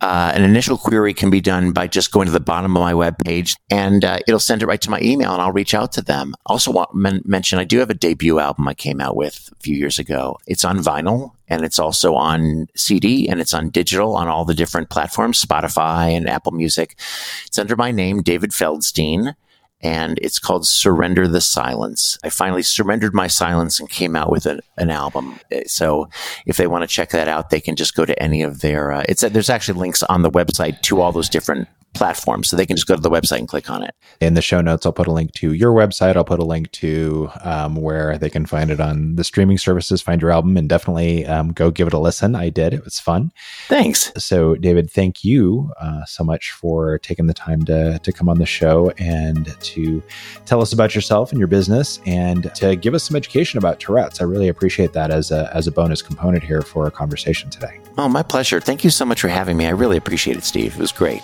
S2: Uh, an initial query can be done by just going to the bottom of my web page and uh, it'll send it right to my email and I'll reach out to them. Also want to mention I do have a debut album I came out with a few years ago. It's on vinyl and it's also on CD and it's on digital on all the different platforms, Spotify and Apple Music. It's under my name, David Feldstein and it's called Surrender the Silence. I finally surrendered my silence and came out with an, an album. So if they want to check that out, they can just go to any of their, uh, it's, there's actually links on the website to all those different platforms. So they can just go to the website and click on it.
S1: In the show notes, I'll put a link to your website. I'll put a link to um, where they can find it on the streaming services, find your album, and definitely um, go give it a listen. I did. It was fun.
S2: Thanks.
S1: So, David, thank you uh, so much for taking the time to, to come on the show and to tell us about yourself and your business and to give us some education about Tourette's. I really appreciate that as a, as a bonus component here for our conversation today.
S2: Oh, my pleasure. Thank you so much for having me. I really appreciate it, Steve. It was great.